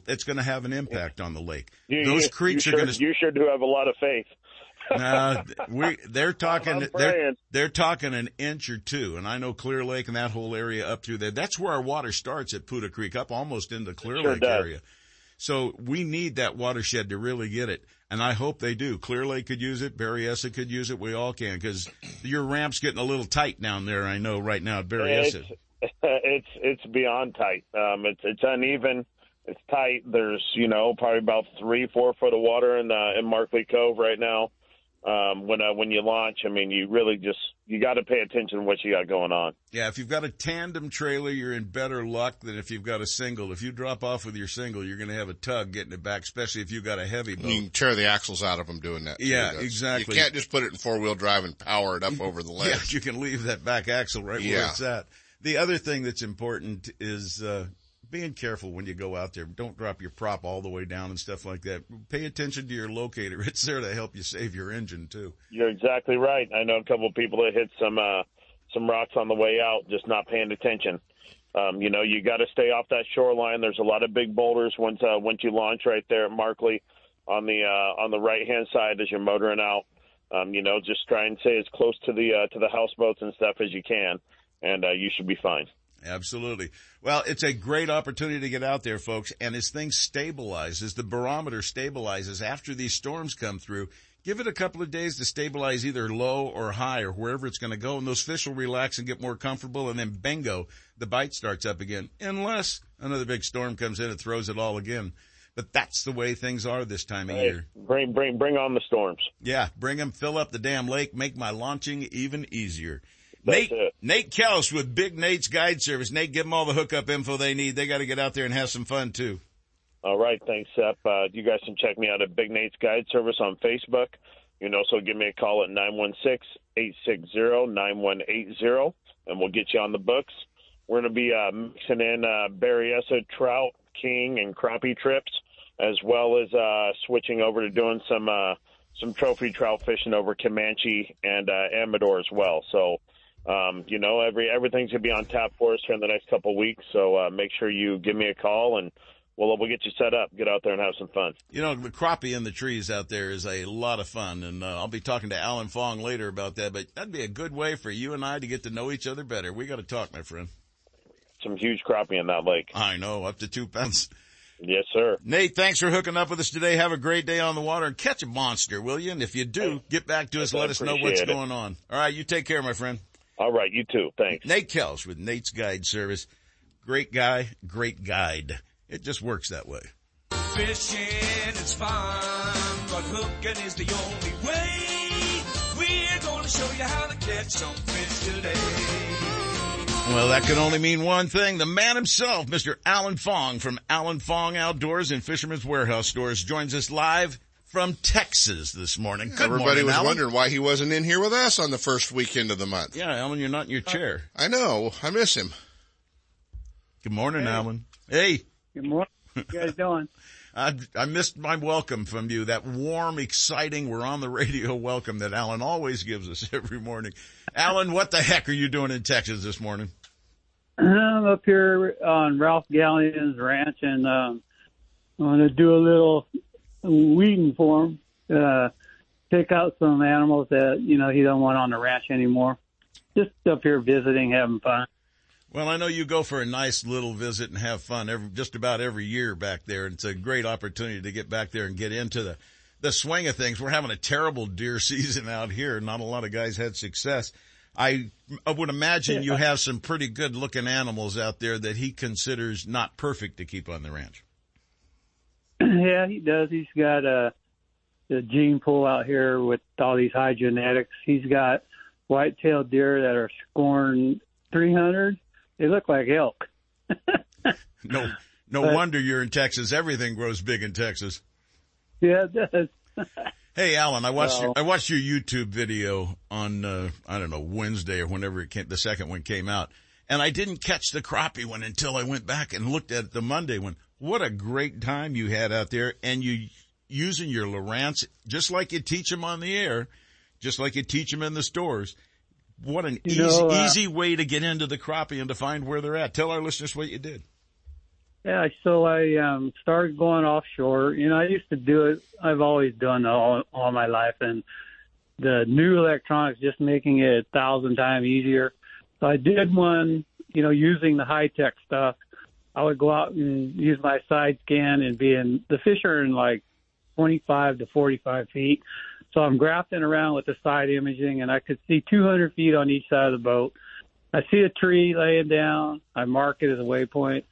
It's going to have an impact on the lake. You, Those you- creeks you are sure, going to You sure do have a lot of faith. *laughs* uh, we they're talking they're, they're talking an inch or two, and I know Clear Lake and that whole area up through there. That's where our water starts at Putah Creek, up almost into the Clear Sure Lake does. area. So we need that watershed to really get it, and I hope they do. Clear Lake could use it, Berryessa could use it. We all can because your ramp's getting a little tight down there. I know right now at Berryessa. It's *laughs* it's it's beyond tight. Um, it's it's uneven. It's tight. There's you know probably about three four foot of water in uh, in Markley Cove right now. Um, when uh, when you launch, I mean, you really just you got to pay attention to what you got going on. Yeah, if you've got a tandem trailer, you're in better luck than if you've got a single. If you drop off with your single, you're going to have a tug getting it back, especially if you've got a heavy boat. You can tear the axles out of them doing that. Yeah, That's- exactly. You can't just put it in four wheel drive and power it up *laughs* over the Yeah, ledge. you can leave that back axle right where it's at. The other thing that's important is uh, being careful when you go out there. Don't drop your prop all the way down and stuff like that. Pay attention to your locator. *laughs* It's there to help you save your engine too. You're exactly right. I know a couple of people that hit some uh, some rocks on the way out, just not paying attention. Um, you know, you got to stay off that shoreline. There's a lot of big boulders once uh, once you launch right there at Markley on the uh, on the right hand side as you're motoring out. Um, you know, just try and stay as close to the uh, to the houseboats and stuff as you can, and uh, you should be fine. Absolutely. Well, it's a great opportunity to get out there, folks. And as things stabilize, as the barometer stabilizes after these storms come through, give it a couple of days to stabilize either low or high or wherever it's going to go. And those fish will relax and get more comfortable. And then bingo, the bite starts up again. Unless another big storm comes in and throws it all again. But that's the way things are this time of Hey, year. bring bring bring on the storms. Yeah, bring them, fill up the damn lake, make my launching even easier. That's Nate, it. Nate Kells with Big Nate's Guide Service. Nate, give them all the hookup info they need. They got to get out there and have some fun too. All right, thanks, Seth. Uh, you guys can check me out at Big Nate's Guide Service on Facebook. You can also give me a call at 916-860-9180, and we'll get you on the books. We're going to be uh, mixing in uh, Berryessa trout, king, and crappie trips, as well as uh, switching over to doing some uh, some trophy trout fishing over Camanche and uh, Amador as well. So, um, you know, every everything's going to be on tap for us here in the next couple of weeks. So uh, make sure you give me a call and we'll we'll get you set up. Get out there and have some fun. You know, the crappie in the trees out there is a lot of fun, and uh, I'll be talking to Alan Fong later about that. But that'd be a good way for you and I to get to know each other better. We got to talk, my friend. Some huge crappie in that lake. I know, up to two pounds. Yes, sir. Nate, thanks for hooking up with us today. Have a great day on the water and catch a monster, will you? And if you do, get back to us. Let us know what's it. going on. All right, you take care, my friend. All right, you too. Thanks. Nate Kelch with Nate's Guide Service. Great guy, great guide. It just works that way. Fishing is fun, but hooking is the only way. We're gonna show you how to catch some fish today. Well, that can only mean one thing. The man himself, Mr. Alan Fong from Alan Fong Outdoors and Fisherman's Warehouse Stores joins us live from Texas this morning. Good Everybody morning, was Alan. wondering why he wasn't in here with us on the first weekend of the month. Yeah, Alan, you're not in your chair. I know. I miss him. Good morning, Alan. Hey. Good morning. What you guys doing? *laughs* I, I missed my welcome from you. That warm, exciting, we're on the radio *laughs* welcome that Alan always gives us *laughs* every morning. Alan, what the heck are you doing in Texas this morning? I'm up here on Ralph Gallion's ranch, and um, I'm going to do a little weeding for him. Uh, pick out some animals that you know he don't want on the ranch anymore. Just up here visiting, having fun. Well, I know you go for a nice little visit and have fun every, just about every year back there. And it's a great opportunity to get back there and get into the, the swing of things. We're having a terrible deer *laughs* season out here. Not a lot of guys had success. I, I would imagine you have some pretty good looking animals out there that he considers not perfect to keep on the ranch. *laughs* Yeah, he does. He's got a, a gene pool out here with all these high genetics. He's got white-tailed deer that are scoring 300. They look like elk. *laughs* No, no But- wonder you're in Texas. Everything grows big in Texas. Yeah, it does. *laughs* Hey, Alan, I watched your, I watched your YouTube video on uh, I don't know Wednesday or whenever it came, the second one came out, and I didn't catch the crappie one until I went back and looked at the Monday one. What a great time you had out there, and you using your Lowrance just like you teach them on the air, just like you teach them in the stores. What an You easy know, uh, easy way to get into the crappie and to find where they're at. Tell our listeners what you did. Yeah, so I um started going offshore. You know, I used to do it. I've always done all all my life, and the new electronics just making it a thousand times easier. So I did one, you know, using the high tech stuff. I would go out and use my side scan and be in the fish are in like 25 to 45 feet. So I'm grafting around with the side imaging, and I could see 200 feet on each side of the boat. I see a tree laying down. I mark it as a waypoint.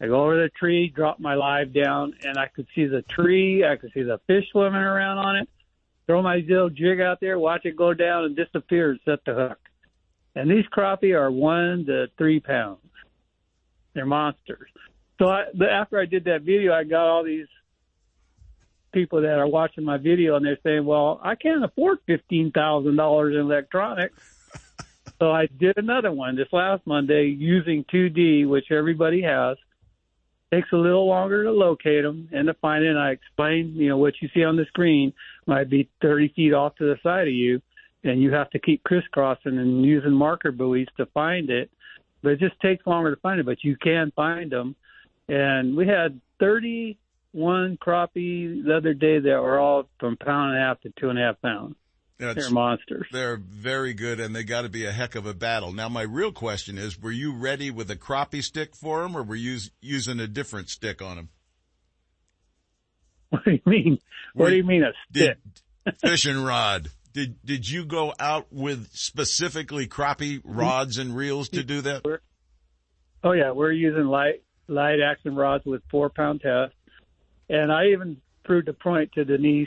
I go over the tree, drop my live down, and I could see the tree. I could see the fish swimming around on it. Throw my little jig out there, watch it go down and disappear and set the hook. And these crappie are one to three pounds. They're monsters. So I, after I did that video, I got all these people that are watching my video, and they're saying, "Well, I can't afford fifteen thousand dollars in electronics." so I did another one this last Monday using 2D, which everybody has. Takes a little longer to locate them and to find it. And I explained, you know, what you see on the screen might be 30 feet off to the side of you, and you have to keep crisscrossing and using marker buoys to find it. But it just takes longer to find it, but you can find them. And we had 31 crappie the other day that were all from pound and a half to two and a half pounds. Yeah, They're monsters. They're very good, and they got to be a heck of a battle. Now, my real question is: Were you ready with a crappie stick for them, or were you using a different stick on them? *laughs* What do you mean? What do you mean a stick? Fishing rod. Did did you go out with specifically crappie rods and reels to do that? Oh yeah, we're using light light action rods with four pound test, and I even proved a point to Denise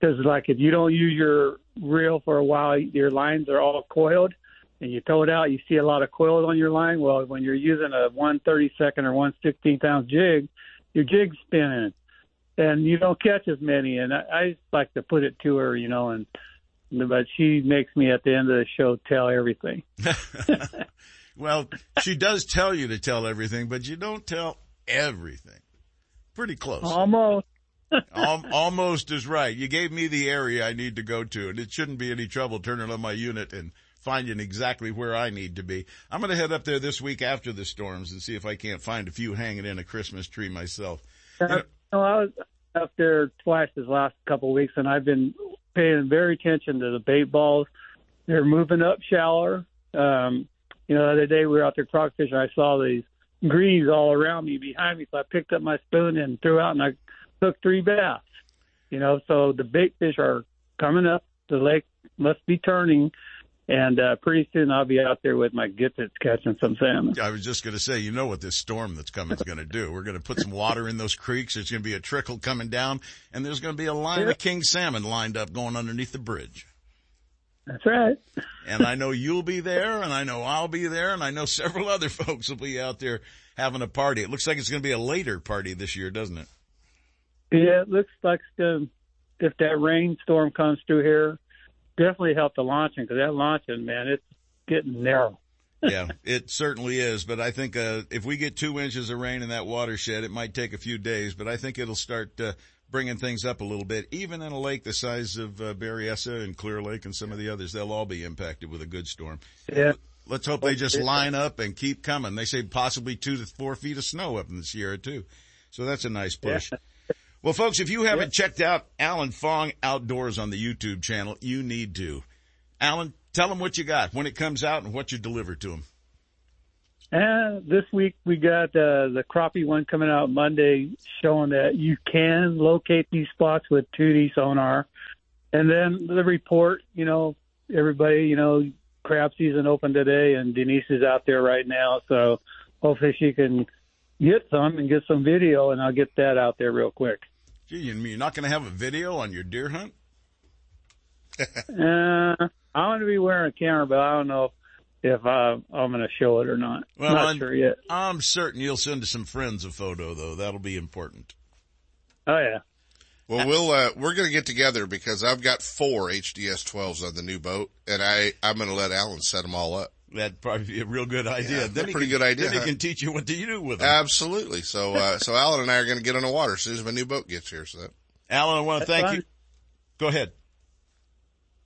because like if you don't use your reel for a while, your lines are all coiled, and you throw it out, you see a lot of coils on your line. Well, when you're using a one thirty second or one sixteenth ounce jig, your jig's spinning, and you don't catch as many. And I, I just like to put it to her, you know, and but she makes me at the end of the show tell everything. *laughs* Well, she does tell you to tell everything, but you don't tell everything. Pretty close. Almost. *laughs* Al- almost is right. You gave me the area I need to go to, and it shouldn't be any trouble turning on my unit and finding exactly where I need to be. I'm going to head up there this week after the storms and see if I can't find a few hanging in a Christmas tree myself. Uh, no, I was up there twice this last couple of weeks, and I've been paying very attention to the bait balls. They're moving up shallower. Um, you know, the other day we were out there croc fishing. I saw these greens all around me behind me, so I picked up my spoon and threw out, and I took three bass. You know, so the bait fish are coming up. The lake must be turning, and uh, pretty soon I'll be out there with my gittits catching some salmon. I was just going to say, you know what this storm that's coming is going to do. We're going to put some water in those creeks. There's going to be a trickle coming down, and there's going to be a line Yeah. of king salmon lined up going underneath the bridge. That's right. And I know you'll be there, and I know I'll be there, and I know several *laughs* other folks will be out there having a party. It looks like it's going to be a later party this year, doesn't it? Yeah, it looks like um, if that rainstorm comes through here, definitely help the launching because that launching, man, it's getting narrow. *laughs* yeah, it certainly is. But I think uh, if we get two inches of rain in that watershed, it might take a few days, but I think it'll start uh, bringing things up a little bit. Even in a lake the size of uh, Berryessa and Clear Lake and some of the others, they'll all be impacted with a good storm. Yeah. Let's hope they just line up and keep coming. They say possibly two to four feet of snow up in the Sierra too. So that's a nice push. Well, folks, if you haven't checked out Alan Fong Outdoors on the YouTube channel, you need to. Alan, tell them what you got when it comes out and what you deliver to them. And this week we got uh, the crappie one coming out Monday, showing that you can locate these spots with 2D sonar. And then the report, you know, everybody, you know, crab season open today, and Denise is out there right now, so hopefully she can get some and get some video, and I'll get that out there real quick. Gee, you- you're not going to have a video on your deer hunt? *laughs* Uh, I'm going to be wearing a camera, but I don't know if uh, I'm going to show it or not. Well, not I'm, sure yet. I'm certain you'll send to some friends a photo, though. That'll be important. Oh yeah. Well, we'll uh, we're going to get together because I've got four HDS 12s on the new boat, and I I'm going to let Alan set them all up. That'd probably be a real good idea. Yeah, then they're pretty can- good idea, Then he can teach you what to do with them. Absolutely. So uh, *laughs* so Alan and I are going to get on the water as soon as my new boat gets here. So that, Alan, I want to That's thank fine. you. Go ahead.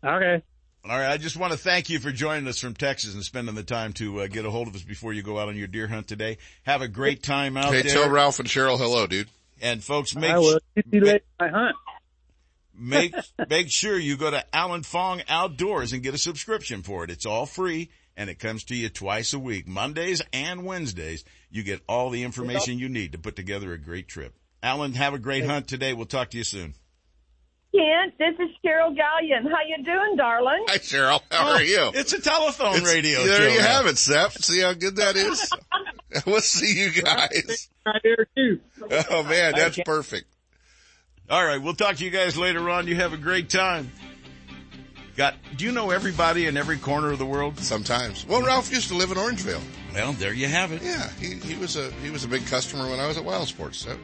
Okay. All right. I just want to thank you for joining us from Texas and spending the time to uh, get a hold of us before you go out on your deer hunt today. Have a great time out okay, there. tell Ralph and Cheryl hello, dude. And folks, make I will see you later. My hunt. make *laughs* make sure you go to Alan Fong Outdoors and get a subscription for it. It's all free and it comes to you twice a week, Mondays and Wednesdays. You get all the information you need to put together a great trip. Alan, have a great hunt today. We'll talk to you soon. Kent, this is Cheryl Gallion. How you doing, darling? Hi, Cheryl. How Oh, are you? It's a telephone It's- radio There show you have it, Seth. See how good that is. *laughs* we'll see you guys. Right there too. Oh man, that's perfect. All right, we'll talk to you guys later on. You have a great time. Got? Do you know everybody in every corner of the world? Sometimes. Well, Ralph used to live in Orangevale. Well, there you have it. Yeah, he, he was a he was a big customer when I was at Wild Sports. So.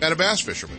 And a bass fisherman.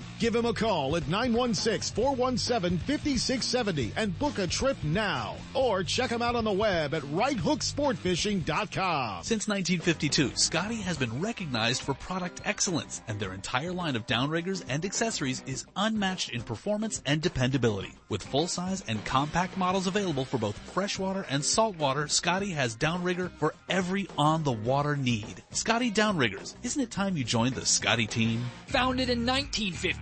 Give him a call at 916-417-5670 and book a trip now. Or check him out on the web at righthooksportfishing.com. Since 1952, Scotty has been recognized for product excellence, and their entire line of downriggers and accessories is unmatched in performance and dependability. With full-size and compact models available for both freshwater and saltwater, Scotty has downrigger for every on-the-water need. Scotty Downriggers, isn't it time you joined the Scotty team? Founded in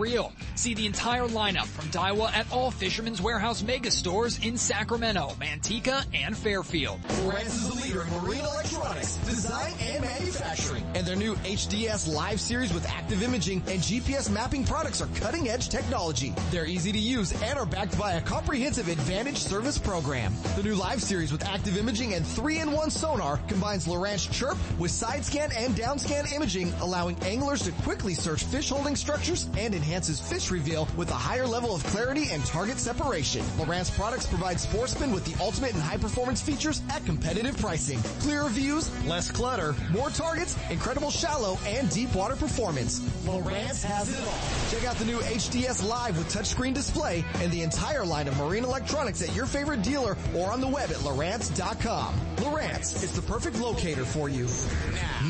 reel. See the entire lineup from Daiwa at all Fisherman's Warehouse mega stores in Sacramento, Manteca, and Fairfield. Lowrance is the leader in marine electronics, design, and manufacturing. And their new HDS Live series with active imaging and GPS mapping products are cutting edge technology. They're easy to use and are backed by a comprehensive advantage service program. The new Live series with active imaging and 3-in-1 sonar combines Lowrance Chirp with side scan and down scan imaging, allowing anglers to quickly search fish holding structures and enhances fish reveal with a higher level of clarity and target separation. Lowrance products provide sportsmen with the ultimate and high performance features at competitive pricing. Clearer views, less clutter, more targets, incredible shallow and deep water performance. Lowrance has it all. Check out the new HDS Live with touchscreen display and the entire line of marine electronics at your favorite dealer or on the web at Lowrance.com. Lowrance, is the perfect locator for you.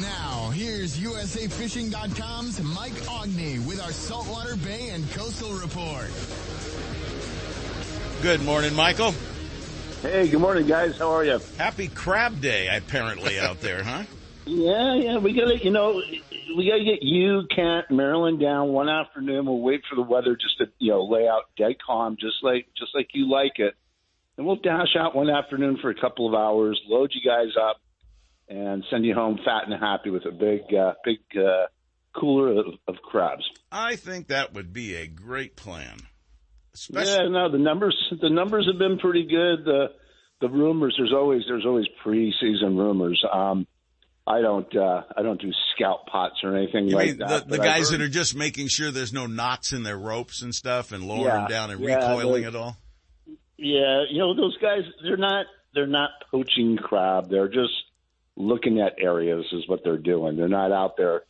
Now, here's USAFishing.com's Mike Aughney with our Saltwater Bay and Coastal Report. Good morning, Michael. Hey, good morning, guys. How are you? Happy Crab Day, apparently, out there, huh? Yeah, yeah. We gotta, you know, we gotta get you, Kent, Maryland down one afternoon. We'll wait for the weather just to, you know, lay out dead calm, just like, just like you like it. And we'll dash out one afternoon for a couple of hours, load you guys up, and send you home fat and happy with a big, uh, big uh, cooler of, of crabs. I think that would be a great plan. Yeah, no, the numbers the numbers have been pretty good. The the rumors there's always there's always preseason rumors. Um, I don't uh, I don't do scout pots or anything You like that. the, the guys that are just making sure there's no knots in their ropes and stuff and lowering Yeah, them down and yeah, recoiling they- it all? Yeah, you know those guys. They're not. They're not poaching crab. They're just looking at areas. Is what they're doing. They're not out there.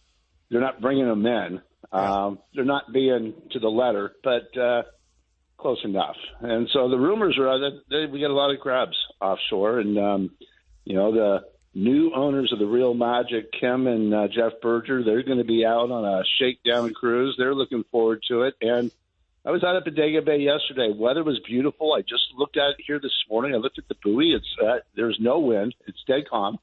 They're not bringing them in. Um, they're not being to the letter, but uh, close enough. And so the rumors are that they, we get a lot of crabs offshore, and um, you know the new owners of the Real Magic, Kim and uh, Jeff Berger, they're going to be out on a shakedown cruise. They're looking forward to it, and I was out at Bodega Bay yesterday. Weather was beautiful. I just looked at it here this morning. I looked at the buoy. It's uh, there's no wind. It's dead calm.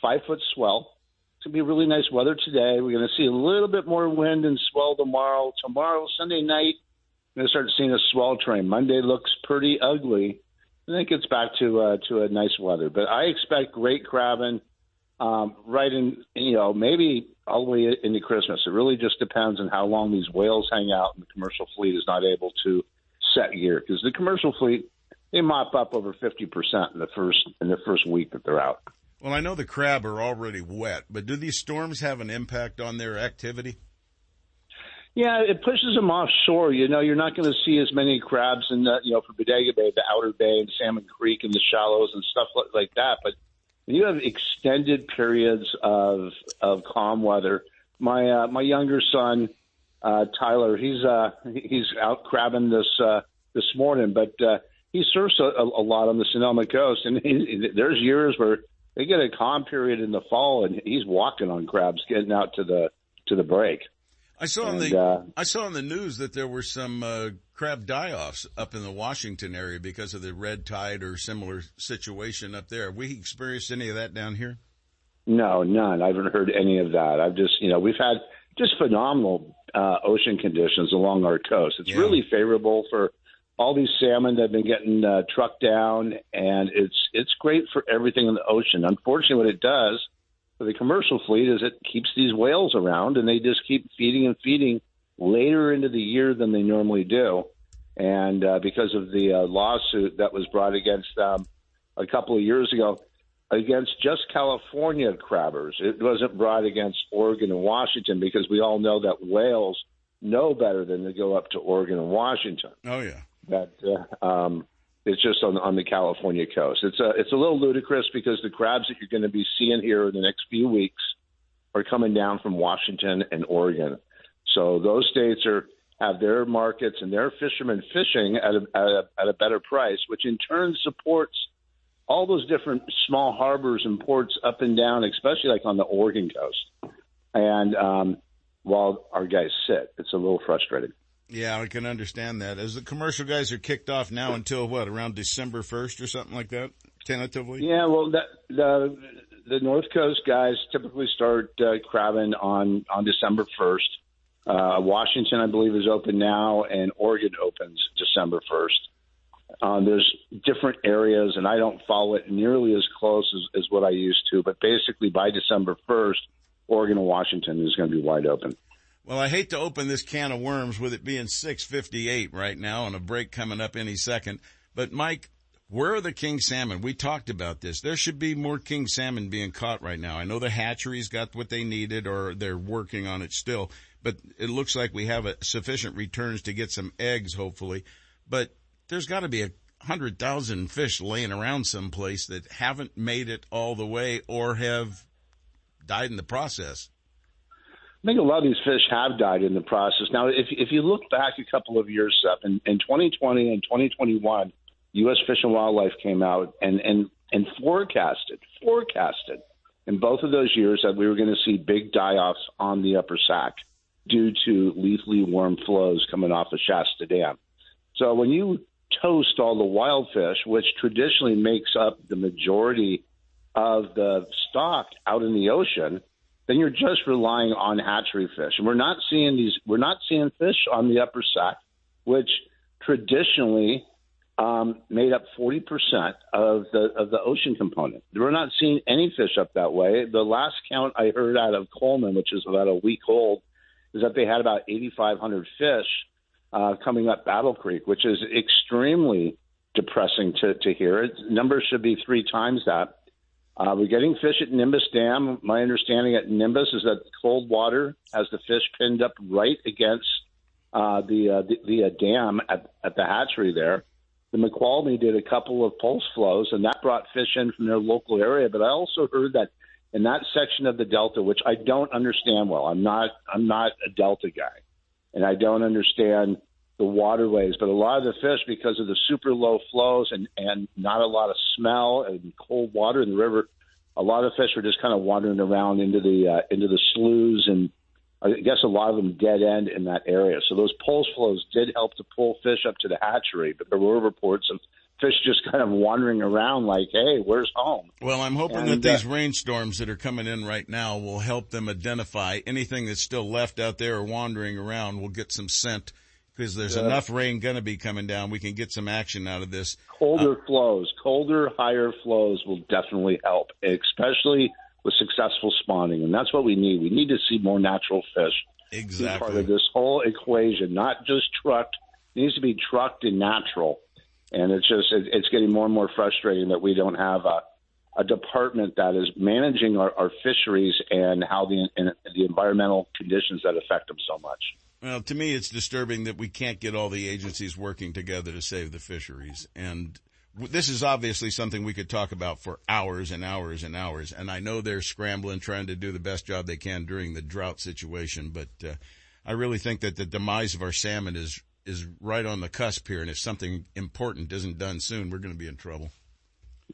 Five foot swell. It's gonna be really nice weather today. We're gonna see a little bit more wind and swell tomorrow. Tomorrow, Sunday night, we're gonna start seeing a swell train. Monday looks pretty ugly. And then it gets back to uh, to a nice weather. But I expect great crabbing um, right in, you know, maybe all the way into Christmas. It really just depends on how long these whales hang out and the commercial fleet is not able to set gear because the commercial fleet they mop up over fifty percent in the first in the first week that they're out. Well, I know the crab are already wet, but do these storms have an impact on their activity? Yeah, it pushes them offshore. You know, you're not going to see as many crabs in the, you know, for Bodega Bay, the Outer Bay, and Salmon Creek, and the shallows and stuff like, that. But when you have extended periods of of calm weather, my uh, my younger son uh, Tyler, he's uh, he's out crabbing this uh, this morning, but uh, he surfs a, a lot on the Sonoma coast, and he, there's years where they get a calm period in the fall, and he's walking on crabs, getting out to the to the break. I saw And, the uh, I saw on the news that there were some uh, crab die-offs up in the Washington area because of the red tide or similar situation up there. Have we experienced any of that down here? No, none. I haven't heard any of that. I've just, you know, we've had just phenomenal uh, ocean conditions along our coast. It's really favorable for all these salmon that have been getting uh, trucked down, and it's it's great for everything in the ocean. Unfortunately, what it does for the commercial fleet is it keeps these whales around, and they just keep feeding and feeding later into the year than they normally do. And uh, because of the uh, lawsuit that was brought against them a couple of years ago, against just California crabbers. It wasn't brought against Oregon and Washington because we all know that whales know better than to go up to Oregon and Washington. Oh yeah. That uh, um, it's just on on the California coast. It's a it's a little ludicrous because the crabs that you're going to be seeing here in the next few weeks are coming down from Washington and Oregon. So those states are have their markets and their fishermen fishing at a, at a, at a better price, which in turn supports all those different small harbors and ports up and down, especially like on the Oregon coast. And um, while our guys sit, it's a little frustrating. Yeah, I can understand that. As the commercial guys are kicked off now until what, around December 1st or something like that, tentatively? Yeah, well, that, the the North Coast guys typically start uh, crabbing on on December first. Uh, Washington, I believe, is open now, and Oregon opens December first. Um, there's different areas, and I don't follow it nearly as close as, as what I used to. But basically, by December first, Oregon and Washington is going to be wide open. Well, I hate to open this can of worms with it being 658 right now and a break coming up any second. But Mike, where are the king salmon? We talked about this. There should be more king salmon being caught right now. I know the hatcheries got what they needed or they're working on it still, but it looks like we have a, sufficient returns to get some eggs, hopefully. But there's got to be a hundred thousand fish laying around someplace that haven't made it all the way or have died in the process. I think a lot of these fish have died in the process. Now, if if you look back a couple of years up in, in 2020 and 2021, U.S. Fish and Wildlife came out and and and forecasted forecasted in both of those years that we were going to see big die-offs on the upper sac due to lethally warm flows coming off of Shasta Dam. So when you toast all the wild fish, which traditionally makes up the majority of the stock out in the ocean, then you're just relying on hatchery fish. And we're not seeing these we're not seeing fish on the upper sac, which traditionally um, made up 40% of the of the ocean component. We're not seeing any fish up that way. The last count I heard out of Coleman, which is about a week old, is that they had about 8,500 fish uh, coming up Battle Creek, which is extremely depressing to, to hear. Numbers should be three times that. Uh, we're getting fish at Nimbus Dam. My understanding at Nimbus is that cold water has the fish pinned up right against uh, the uh, the, the uh, dam at, at the hatchery there. The Mokelumne did a couple of pulse flows, and that brought fish in from their local area. But I also heard that in that section of the delta, which I don't understand well, I'm not I'm not a delta guy, and I don't understand the waterways. But a lot of the fish, because of the super low flows and and not a lot of smell and cold water in the river, a lot of fish are just kind of wandering around into the uh, into the sloughs and I guess a lot of them dead end in that area. So those pulse flows did help to pull fish up to the hatchery, but there were reports of fish just kind of wandering around like, hey, where's home? Well, I'm hoping And, that these uh, rainstorms that are coming in right now will help them identify anything that's still left out there or wandering around. We'll get some scent because there's Yeah. enough rain going to be coming down. We can get some action out of this. Colder uh, flows, colder, higher flows will definitely help, especially with successful spawning. And that's what we need. We need to see more natural fish. Be part of this whole equation, not just trucked. It needs to be trucked and natural. And it's just, it, it's getting more and more frustrating that we don't have a, a department that is managing our, our fisheries and how the, and the environmental conditions that affect them so much. Well, to me, it's disturbing that we can't get all the agencies working together to save the fisheries. And this is obviously something we could talk about for hours and hours and hours. And I know they're scrambling, trying to do the best job they can during the drought situation. But uh, I really think that the demise of our salmon is is right on the cusp here. And if something important isn't done soon, we're going to be in trouble.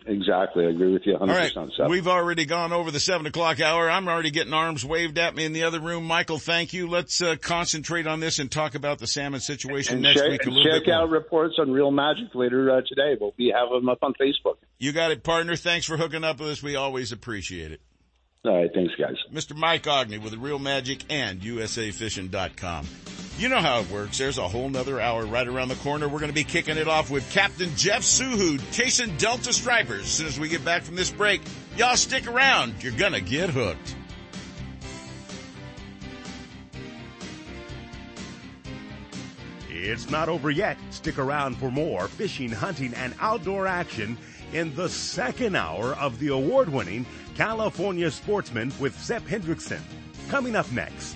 Exactly. I agree with you 100%. All right, we've already gone over the seven o'clock hour. I'm already getting arms waved at me in the other room. Michael, thank you. Let's uh, concentrate on this and talk about the salmon situation and next check, week a little check bit more. out reports on Real Magic later uh, today. We'll be having them up on Facebook. You got it, partner. Thanks for hooking up with us. We always appreciate it. All right. Thanks, guys. Mr. Mike Aughney with the Real Magic and USAFishing.com. You know how it works. There's a whole nother hour right around the corner. We're going to be kicking it off with Captain Jeff Soohoo chasing Delta Stripers. As soon as we get back from this break, y'all stick around. You're going to get hooked. It's not over yet. Stick around for more fishing, hunting, and outdoor action in the second hour of the award-winning California Sportsman with Seth Hendrickson. Coming up next.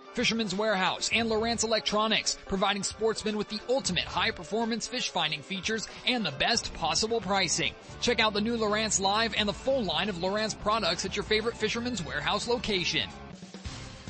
Fisherman's Warehouse and Lowrance Electronics, providing sportsmen with the ultimate high-performance fish finding features and the best possible pricing. Check out the new Lowrance Live and the full line of Lowrance products at your favorite Fisherman's Warehouse location.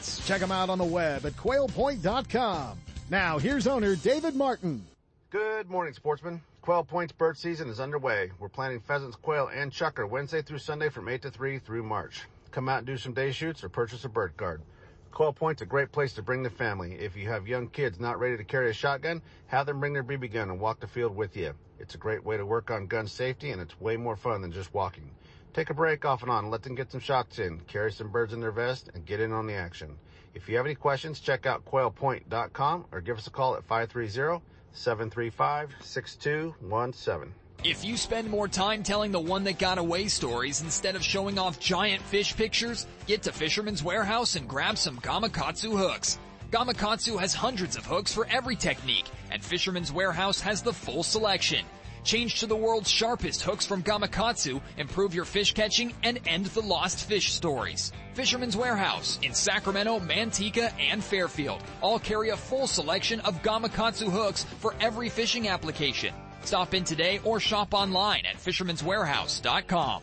Check them out on the web at quailpoint.com. Now, here's owner David Martin. Good morning, sportsmen. Quail Point's bird season is underway. We're planting pheasants, quail, and chukar Wednesday through Sunday from 8 to 3 through March. Come out and do some day shoots or purchase a bird card. Quail Point's a great place to bring the family. If you have young kids not ready to carry a shotgun, have them bring their BB gun and walk the field with you. It's a great way to work on gun safety and it's way more fun than just walking. Take a break off and on, let them get some shots in, carry some birds in their vest, and get in on the action. If you have any questions, check out quailpoint.com or give us a call at 530-735-6217. If you spend more time telling the one that got away stories instead of showing off giant fish pictures, get to Fisherman's Warehouse and grab some Gamakatsu hooks. Gamakatsu has hundreds of hooks for every technique, and Fisherman's Warehouse has the full selection. Change to the world's sharpest hooks from Gamakatsu, improve your fish catching, and end the lost fish stories. Fisherman's Warehouse in Sacramento, Manteca, and Fairfield all carry a full selection of Gamakatsu hooks for every fishing application. Stop in today or shop online at fisherman'swarehouse.com.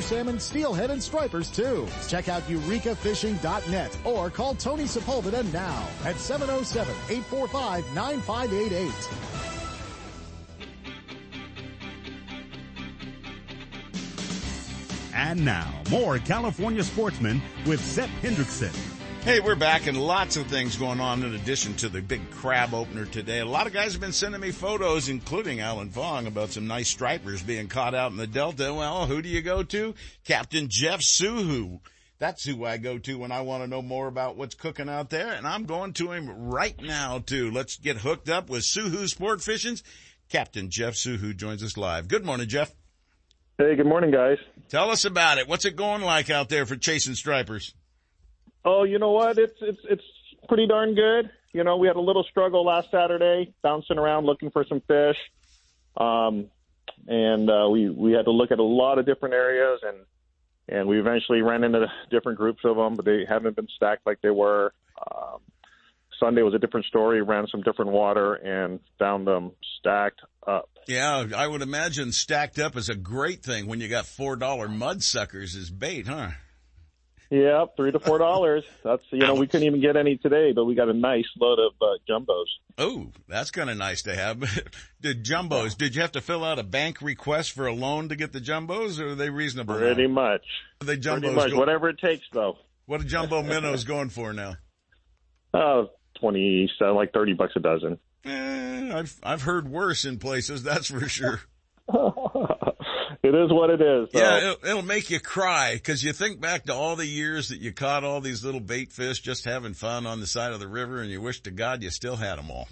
salmon, steelhead, and stripers too. Check out eurekafishing.net or call Tony Sepulveda now at 707-845-9588. And now, more California sportsmen with Seth Hendrickson. Hey, we're back and lots of things going on in addition to the big crab opener today. A lot of guys have been sending me photos, including Alan Fong, about some nice stripers being caught out in the Delta. Well, who do you go to? Captain Jeff Soohoo. That's who I go to when I want to know more about what's cooking out there. And I'm going to him right now too. Let's get hooked up with Soohoo Sport Fishing's Captain Jeff Soohoo joins us live. Good morning, Jeff. Hey, good morning, guys. Tell us about it. What's it going like out there for chasing stripers? Oh, you know what? It's it's it's pretty darn good. You know, we had a little struggle last Saturday, bouncing around looking for some fish, um, and uh, we we had to look at a lot of different areas, and and we eventually ran into different groups of them, but they haven't been stacked like they were. Um, Sunday was a different story. Ran some different water and found them stacked up. Yeah, I would imagine stacked up is a great thing when you got four dollar mud suckers as bait, huh? Yeah, three to four dollars. That's you know we couldn't even get any today, but we got a nice load of uh, jumbos. Oh, that's kind of nice to have. *laughs* did jumbos? Did you have to fill out a bank request for a loan to get the jumbos, or are they reasonable? Pretty now? much. Are they jumbos? Pretty much, go- whatever it takes, though. What are jumbo minnows going for now? *laughs* Uh, twenty, so like thirty bucks a dozen. Eh, I've I've heard worse in places. That's for sure. *laughs* it is what it is. So. Yeah, it'll, it'll make you cry because you think back to all the years that you caught all these little bait fish just having fun on the side of the river, and you wish to God you still had them all.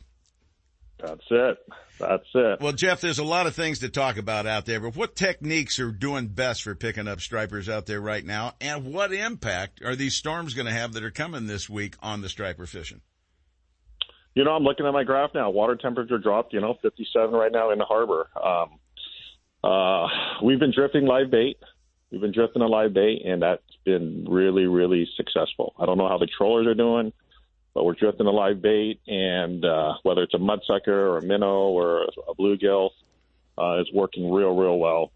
That's it. That's it. Well, Jeff, there's a lot of things to talk about out there, but what techniques are doing best for picking up stripers out there right now, and what impact are these storms going to have that are coming this week on the striper fishing? You know, I'm looking at my graph now. Water temperature dropped. You know, 57 right now in the harbor. Um, uh, we've been drifting live bait. We've been drifting a live bait, and that's been really, really successful. I don't know how the trollers are doing, but we're drifting a live bait, and uh, whether it's a mudsucker or a minnow or a bluegill, uh, it's working real, real well.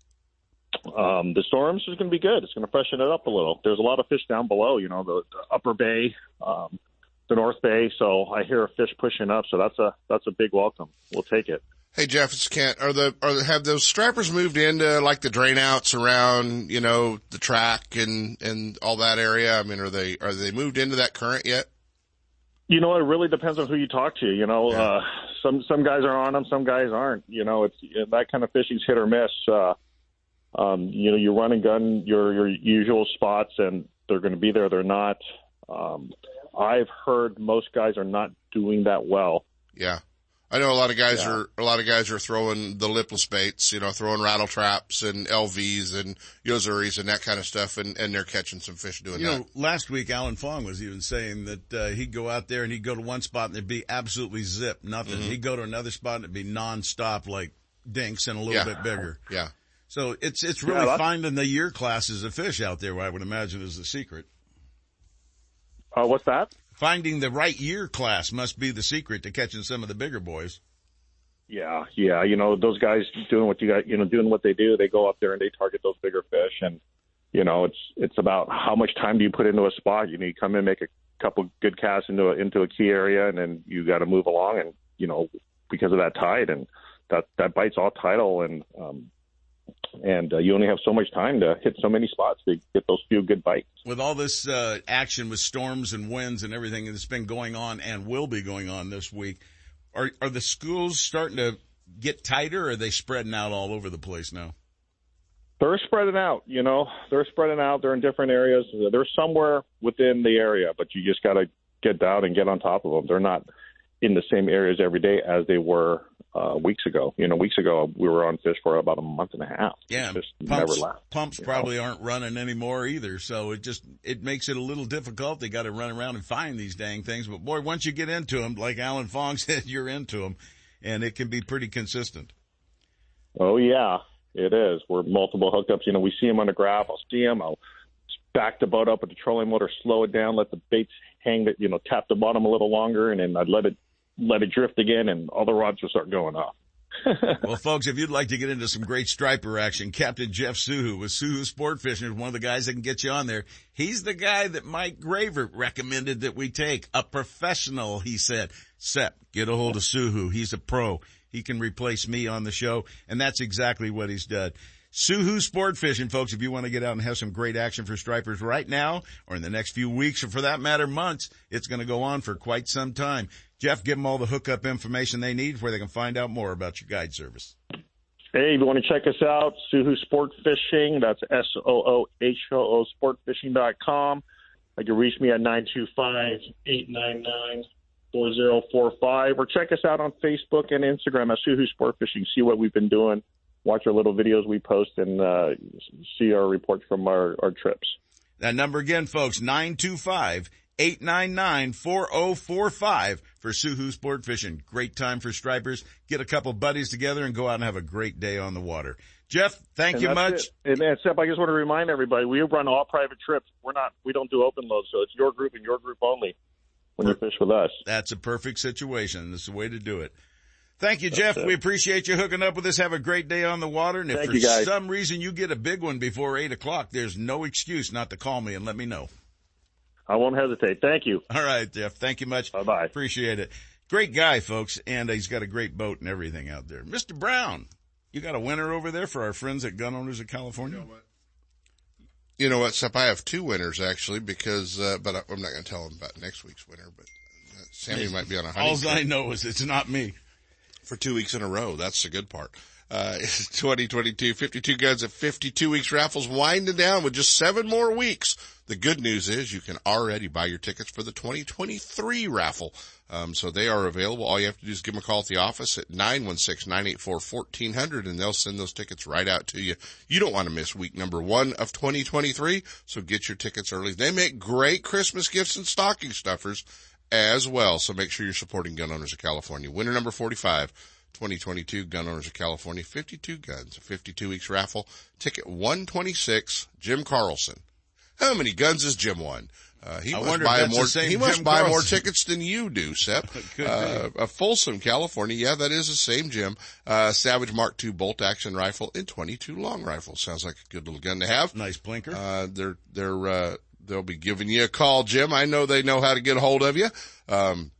Um, the storms is going to be good. It's going to freshen it up a little. There's a lot of fish down below, you know, the, the upper bay, um, the North Bay. So I hear a fish pushing up. So that's a that's a big welcome. We'll take it. Hey Jeff, it's Kent. Are the are the, have those strappers moved into like the drain outs around you know the track and and all that area? I mean, are they are they moved into that current yet? You know, it really depends on who you talk to. You know, yeah. uh, some some guys are on them, some guys aren't. You know, it's that kind of fishing's hit or miss. Uh, um, you know, you run and gun your your usual spots, and they're going to be there. They're not. Um, I've heard most guys are not doing that well. Yeah. I know a lot of guys yeah. are, a lot of guys are throwing the lipless baits, you know, throwing rattle traps and LVs and Yo-Zuris and that kind of stuff. And, and they're catching some fish doing you that. know, last week Alan Fong was even saying that, uh, he'd go out there and he'd go to one spot and there'd be absolutely zip, nothing. Mm-hmm. He'd go to another spot and it'd be nonstop like dinks and a little yeah. bit bigger. Yeah. So it's, it's really yeah, finding the year classes of fish out there, I would imagine is the secret. Uh, what's that? Finding the right year class must be the secret to catching some of the bigger boys. Yeah, yeah. You know, those guys doing what you got, you know, doing what they do, they go up there and they target those bigger fish. And, you know, it's, it's about how much time do you put into a spot? You need to come in, make a couple good casts into a, into a key area, and then you got to move along. And, you know, because of that tide and that, that bites all tidal and, um, and uh, you only have so much time to hit so many spots to get those few good bites. With all this uh, action with storms and winds and everything that's been going on and will be going on this week, are are the schools starting to get tighter or are they spreading out all over the place now? They're spreading out, you know. They're spreading out. They're in different areas. They're somewhere within the area, but you just got to get down and get on top of them. They're not in the same areas every day as they were uh, weeks ago. You know, weeks ago we were on fish for about a month and a half. Yeah, It just pumps, never left. pumps you know. probably aren't running anymore either. So it just, it makes it a little difficult. They got to run around and find these dang things. But boy, once you get into them, like Alan Fong *laughs* said, you're into them and it can be pretty consistent. Oh yeah, it is. We're multiple hookups. You know, we see them on the graph. I'll see them. I'll back the boat up with the trolling motor, slow it down, let the baits hang. That you know, tap the bottom a little longer, and then I'd let it let it drift again, and all the rods will start going off. *laughs* well, folks, if you'd like to get into some great striper action, Captain Jeff Soohoo with Soohoo Sport Fishing is one of the guys that can get you on there. He's the guy that Mike Graver recommended that we take. A professional, he said. Sep, get a hold of Soohoo. He's a pro. He can replace me on the show, and that's exactly what he's done. Soohoo Sport Fishing, folks, if you want to get out and have some great action for stripers right now, or in the next few weeks, or for that matter, months, it's going to go on for quite some time. Jeff, give them all the hookup information they need where they can find out more about your guide service. Hey, if you want to check us out, Soohoo Sport Fishing. That's S O O H O O sportfishing.com. You can reach me at 925 899 4045 or check us out on Facebook and Instagram at Soohoo Sport Fishing. See what we've been doing. Watch our little videos we post and uh, see our reports from our, our trips. That number again, folks, 925 899 4045 for Soohoo Sport Fishing. Great time for stripers. Get a couple buddies together and go out and have a great day on the water. Jeff, thank And you much. it. And then, Sep, I just want to remind everybody, we run all private trips. We're not, we don't do open loads, so it's your group and your group only when you fish with us. That's a perfect situation. That's the way to do it. Thank you, Jeff. We appreciate you hooking up with us. Have a great day on the water. And if Thank for some reason you get a big one before eight o'clock, there's no excuse not to call me and let me know. I won't hesitate. Thank you. All right, Jeff. Thank you much. Bye bye. Appreciate it. Great guy, folks. And he's got a great boat and everything out there. Mr. Brown, you got a winner over there for our friends at Gun Owners of California? You know what, You know what, Sep? I have two winners actually because, uh, but I, I'm not going to tell them about next week's winner. But uh, Sammy might be on a hunting All I know is it's not me. for two weeks in a row. That's the good part. Uh, *laughs* 2022, 52 guns at 52 weeks raffles winding down with just seven more weeks. The good news is you can already buy your tickets for the 2023 raffle. Um, so they are available. All you have to do is give them a call at the office at 916-984-1400 and they'll send those tickets right out to you. You don't want to miss week number one of 2023. So get your tickets early. They make great Christmas gifts and stocking stuffers as well. So make sure you're supporting Gun Owners of California. Winner number 45. 2022 Gun Owners of California, 52 guns, 52 weeks raffle, ticket 126, Jim Carlson. How many guns has Jim won? Uh, he I must buy more, he must Jim buy more *laughs* tickets than you do, Sep. *laughs* Uh, a Folsom, California. Yeah, that is the same Jim. Uh, Savage Mark II bolt action rifle and 22 long rifle. Sounds like a good little gun to have. Nice blinker. Uh, they're, they're, uh, they'll be giving you a call, Jim. I know they know how to get a hold of you. Um,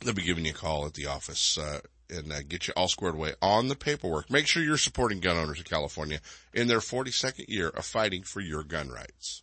they'll be giving you a call at the office, uh, and uh, get you all squared away on the paperwork. Make sure you're supporting gun owners of California in their 42nd year of fighting for your gun rights.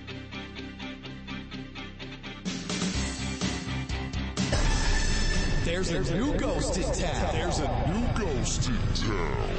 There's a new ghost in town. There's a new ghost in town.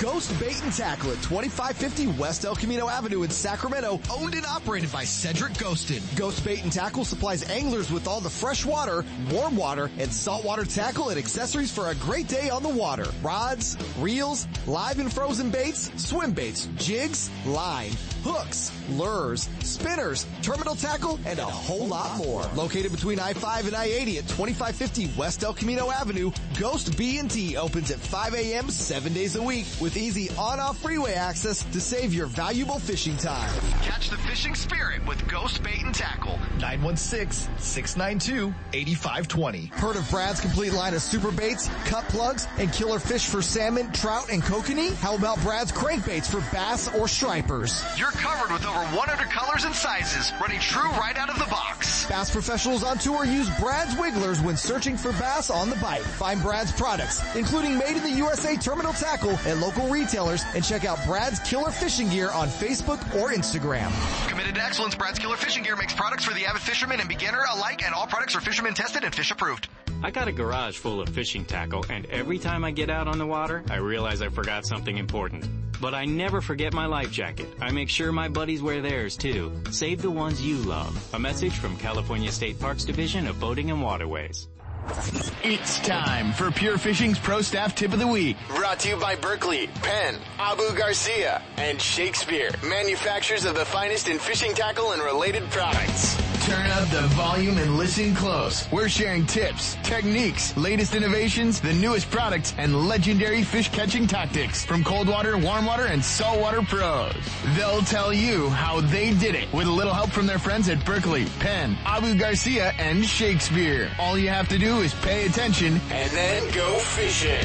Ghost Bait and Tackle at 2550 West El Camino Avenue in Sacramento, owned and operated by Cedric Ghosted. Ghost Bait and Tackle supplies anglers with all the fresh water, warm water, and saltwater tackle and accessories for a great day on the water. Rods, reels, live and frozen baits, swim baits, jigs, line, hooks, lures, spinners, terminal tackle, and a whole lot more. Located between I-5 and I-80 at 2550 West El Camino Avenue, Ghost B&T opens at 5 a.m. seven days a week with easy on-off freeway access to save your valuable fishing time. Catch the fishing spirit with Ghost Bait and Tackle. 916-692-8520. Heard of Brad's complete line of super baits, cut plugs, and killer fish for salmon, trout, and kokanee? How about Brad's crankbaits for bass or stripers? You're covered with over 100 colors and sizes, running true right out of the box. Bass professionals on tour use Brad's Wigglers when searching for bass on the bite. Find Brad's products, including made in the USA terminal tackle at local retailers, and check out Brad's Killer Fishing Gear on Facebook or Instagram. Committed to excellence, Brad's Killer Fishing Gear makes products for the avid fisherman and beginner alike, and all products are fisherman tested and fish approved. I got a garage full of fishing tackle, and every time I get out on the water, I realize I forgot something important. But I never forget my life jacket. I make sure my buddies wear theirs too. Save the ones you love. A message from California State Parks Division of Boating and Waterways. It's time for Pure Fishing's Pro Staff Tip of the Week. Brought to you by Berkley, Penn, Abu Garcia, and Shakespeare, manufacturers of the finest in fishing tackle and related products. Turn up the volume and listen close. We're sharing tips, techniques, latest innovations, the newest products, and legendary fish catching tactics from cold water, warm water, and saltwater pros. They'll tell you how they did it with a little help from their friends at Berkley, Penn, Abu Garcia, and Shakespeare. All you have to do is pay attention and then go fishing.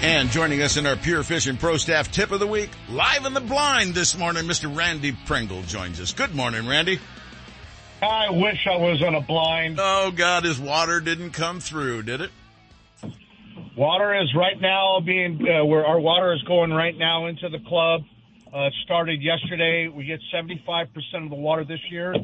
And joining us in our Pure Fishing Pro Staff Tip of the Week, live in the blind this morning, Mr. Randy Pringle joins us. Good morning, Randy. I wish I was on a blind. Oh God, his water didn't come through, did it? Water is right now being uh, where our water is going right now into the club. Uh, it started yesterday. We get 75% of the water this year.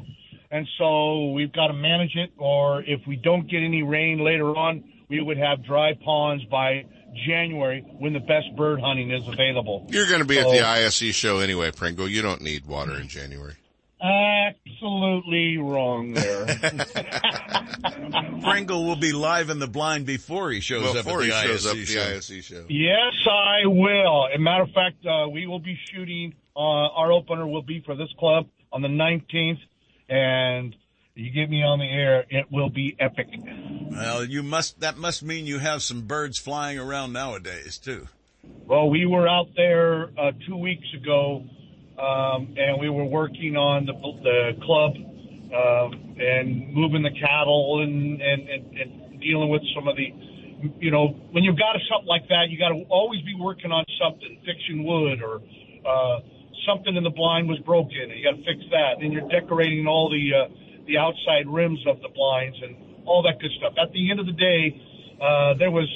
And so we've got to manage it, or if we don't get any rain later on, we would have dry ponds by January when the best bird hunting is available. You're going to be So- at the ISE show anyway, Pringle. You don't need water in January. Absolutely wrong there. *laughs* *laughs* Pringle will be live in the blind before he shows Before up at he the shows ISE up the show. Show. Yes, I will. As a matter of fact, uh, we will be shooting. Uh, our opener will be for this club on the 19th, and you get me on the air, it will be epic. Well, you must. That must mean you have some birds flying around nowadays too. Well, we were out there uh, two weeks ago, um, and we were working on the, the club um, and moving the cattle and, and, and, and dealing with some of the, you know, when you've got something like that, you got to always be working on something, fixing wood or uh, something in the blind was broken, and you got to fix that. And you're decorating all the uh, the outside rims of the blinds and all that good stuff. At the end of the day, uh, there was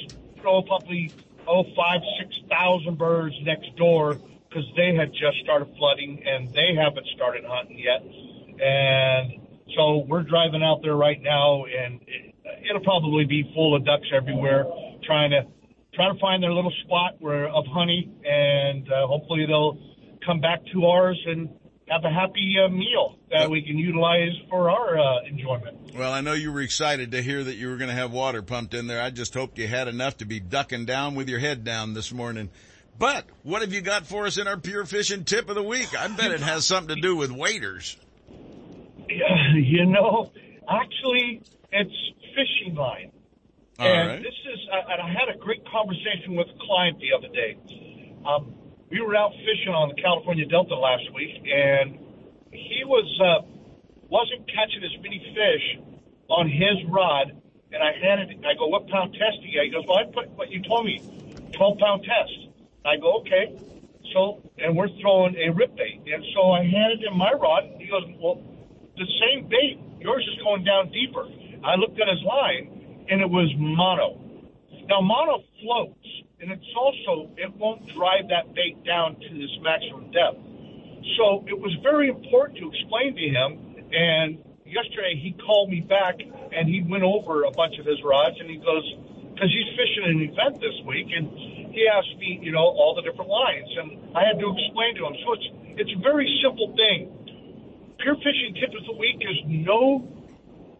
oh, probably oh five six thousand birds next door because they had just started flooding and they haven't started hunting yet. And so we're driving out there right now, and it, it'll probably be full of ducks everywhere, trying to trying to find their little spot where of honey, and uh, hopefully they'll come back to ours and have a happy uh, meal that we can utilize for our uh, enjoyment. Well, I know you were excited to hear that you were going to have water pumped in there. I just hoped you had enough to be ducking down with your head down this morning. But what have you got for us in our pure fishing tip of the week? I bet it has something to do with waders. *laughs* You know, actually, it's fishing line. All and right. this is, and I had a great conversation with a client the other day. Um, we were out fishing on the California Delta last week, and he was uh, wasn't catching as many fish on his rod. And I handed, I go, what pound test do you got? He goes, well, I put what you told me, 12 pound test. I go, okay. So, and we're throwing a rip bait. And so I handed him my rod. He goes, well, the same bait. Yours is going down deeper. I looked at his line, and it was mono. Now, mono floats, and it's also, it won't drive that bait down to this maximum depth. So it was very important to explain to him. And yesterday he called me back, and he went over a bunch of his rods, and he goes, because he's fishing an event this week, and he asked me, you know, all the different lines, and I had to explain to him. So it's it's a very simple thing. Pure fishing tip of the week is know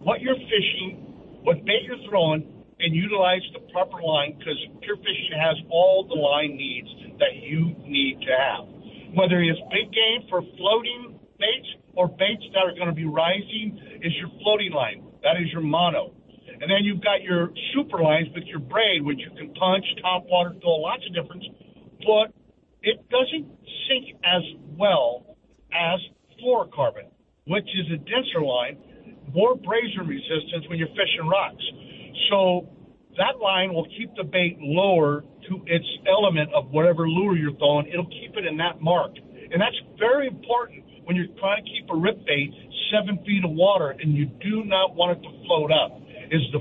what you're fishing, what bait you're throwing, and utilize the proper line because pure fishing has all the line needs that you need to have. Whether it's big game for floating baits or baits that are going to be rising is your floating line. That is your mono. And then you've got your super lines with your braid, which you can punch, top water, throw lots of difference, but it doesn't sink as well as fluorocarbon, which is a denser line, more abrasion resistance when you're fishing rocks. So that line will keep the bait lower to its element of whatever lure you're throwing. It'll keep it in that mark. And that's very important when you're trying to keep a rip bait seven feet of water and you do not want it to float up. Is the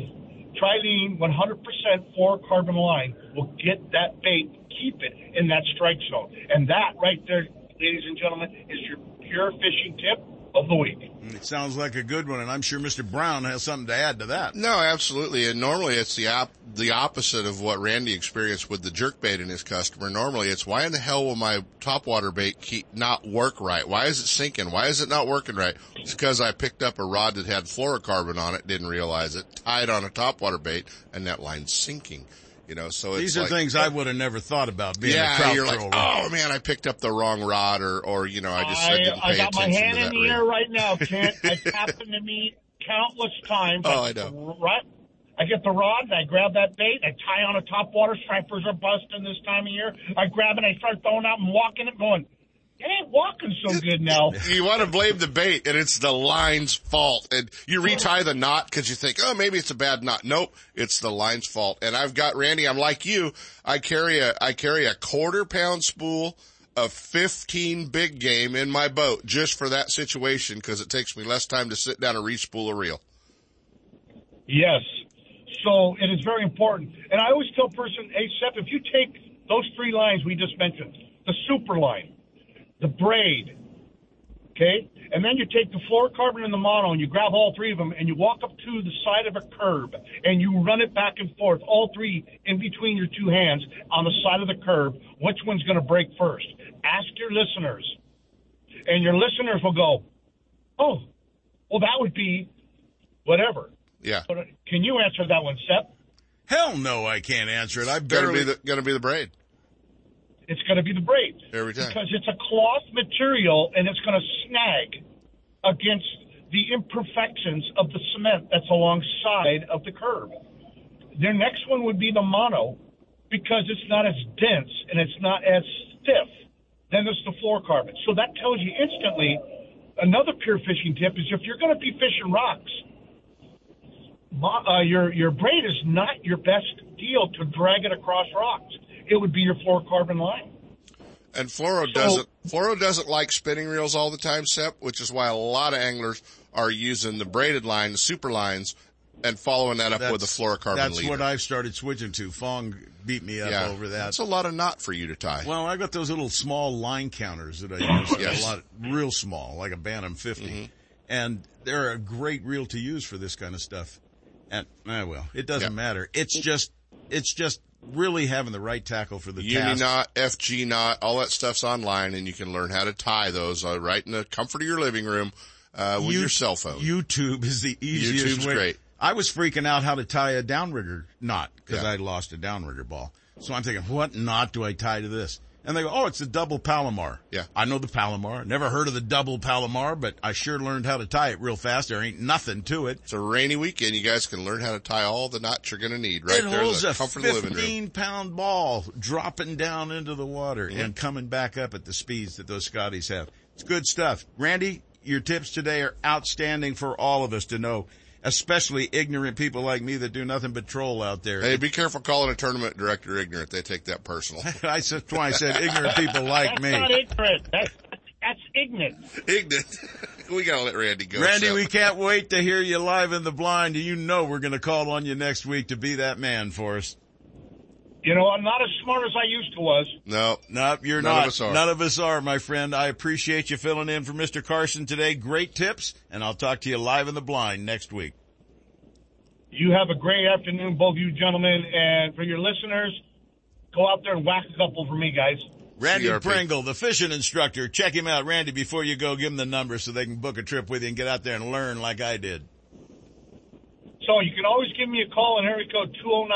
Trilene 100% fluorocarbon line will get that bait, keep it in that strike zone. And that right there, ladies and gentlemen, is your pure fishing tip of the week. It sounds like a good one, and I'm sure Mr. Brown has something to add to that. No, absolutely. And normally it's the op- the opposite of what Randy experienced with the jerk bait and his customer. Normally it's why in the hell will my topwater bait keep not work right? Why is it sinking? Why is it not working right? It's because I picked up a rod that had fluorocarbon on it, didn't realize it, tied on a topwater bait, and that line's sinking. You know, so These it's are like, things I would have never thought about being a yeah, trout you're like, thrower. oh man, I picked up the wrong rod, or or you know, I just I, didn't pay I pay got my hand in the reel. air right now, Kent. *laughs* It's happened to me countless times. Oh, I know. Right. I get the rod and I grab that bait. I tie on a top water. Stripers are busting this time of year. I grab it. I start throwing out and walking it, going, "It ain't walking so good now." *laughs* You want to blame the bait, and it's the line's fault. And you retie the knot because you think, oh, maybe it's a bad knot. Nope, it's the line's fault. And I've got Randy. I'm like you. I carry a I carry a quarter pound spool of 15 big game in my boat just for that situation because it takes me less time to sit down and re-spool a reel. Yes. So it is very important. And I always tell person, hey, Seth, if you take those three lines we just mentioned, the super line, the braid, okay, and then you take the fluorocarbon and the mono and you grab all three of them and you walk up to the side of a curb and you run it back and forth, all three in between your two hands on the side of the curb, which one's going to break first? Ask your listeners. And your listeners will go, oh, well, that would be whatever. Yeah. But uh, can you answer that one, Seth? Hell no, I can't answer it. I Gonna barely. be the gonna be the braid It's going to be the braid. every time. Because it's a cloth material and it's going to snag against the imperfections of the cement that's alongside of the curb. Their next one would be the mono because it's not as dense and it's not as stiff. Then there's the fluorocarbon. So that tells you instantly another pure fishing tip is if you're going to be fishing rocks, uh, your your braid is not your best deal to drag it across rocks. It would be your fluorocarbon line. And fluoro doesn't fluoro doesn't like spinning reels all the time, Sep, which is why a lot of anglers are using the braided line, the super lines, and following that up with a fluorocarbon That's leader. what I've started switching to. Fong beat me up yeah, over that. That's a lot of knot for you to tie. Well, I got those little small line counters that I use. Yes. A lot, real small, like a Bantam 50. Mm-hmm. And they're a great reel to use for this kind of stuff. And, eh, well, it doesn't Yeah. matter. It's just, it's just really having the right tackle for the Uni knot, FG knot, all that stuff's online, and you can learn how to tie those uh, right in the comfort of your living room uh, with You- your cell phone. YouTube is the easiest YouTube's way. great. I was freaking out how to tie a downrigger knot because Yeah. I lost a downrigger ball. So I'm thinking, what knot do I tie to this? And they go, oh, it's the double Palomar. Yeah. I know the Palomar. Never heard of the double Palomar, but I sure learned how to tie it real fast. There ain't nothing to it. It's a rainy weekend. You guys can learn how to tie all the knots you're going to need right it there in holds a comfort of living room. 15 pound ball dropping down into the water Mhm. and coming back up at the speeds that those Scotties have. It's good stuff. Randy, your tips today are outstanding for all of us to know, especially ignorant people like me that do nothing but troll out there. Hey, be careful calling a tournament director ignorant. They take that personal. *laughs* I said, that's why I said ignorant people like me. That's me. not ignorant. That's, that's ignorant. ignorant. *laughs* we got to let Randy go. Randy, Sep. we can't wait to hear you live in the blind. You know we're going to call on you next week to be that man for us. You know, I'm not as smart as I used to was. No, Nope, you're None not. of us are. None of us are, my friend. I appreciate you filling in for Mr. Carson today. Great tips, and I'll talk to you live in the blind next week. You have a great afternoon, both you gentlemen, and for your listeners, go out there and whack a couple for me, guys. Randy CRP. Pringle, the fishing instructor. Check him out. Randy, before you go, give him the number so they can book a trip with you and get out there and learn like I did. So you can always give me a call on area code oh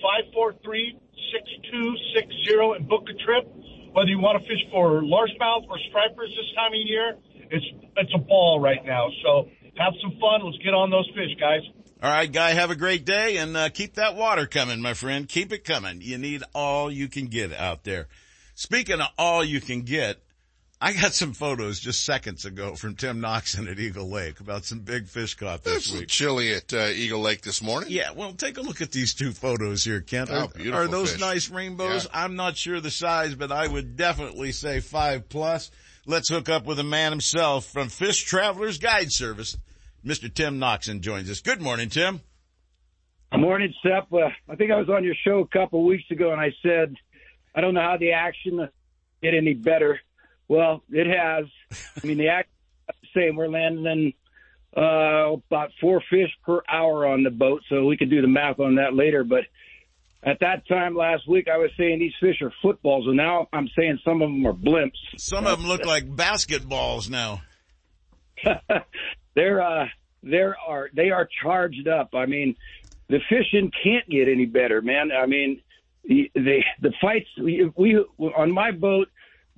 209-543-6260 and book a trip. Whether you want to fish for largemouth or stripers this time of year, it's it's a ball right now. So have some fun. Let's get on those fish, guys. All right, guy, have a great day and uh, keep that water coming, my friend. Keep it coming. You need all you can get out there. Speaking of all you can get, I got some photos just seconds ago from Tim Knoxon at Eagle Lake about some big fish caught this It's week. chilly at uh, Eagle Lake this morning. Yeah, well, take a look at these two photos here, Kent. Oh, Are, beautiful are those fish. nice rainbows? Yeah. I'm not sure the size, but I would definitely say five plus. Let's hook up with a man himself from Fish Travelers Guide Service. Mr. Tim Knoxon joins us. Good morning, Tim. Good Morning, Sep. Uh, I think I was on your show a couple weeks ago, and I said I don't know how the action get any better. Well, it has. I mean, the action same. We're landing uh, about four fish per hour on the boat, so we could do the math on that later. But at that time last week, I was saying these fish are footballs, and now I'm saying some of them are blimps. Some of them look like basketballs now. *laughs* they're uh, they're are they are charged up. I mean, the fishing can't get any better, man. I mean, the the, the fights we, we on my boat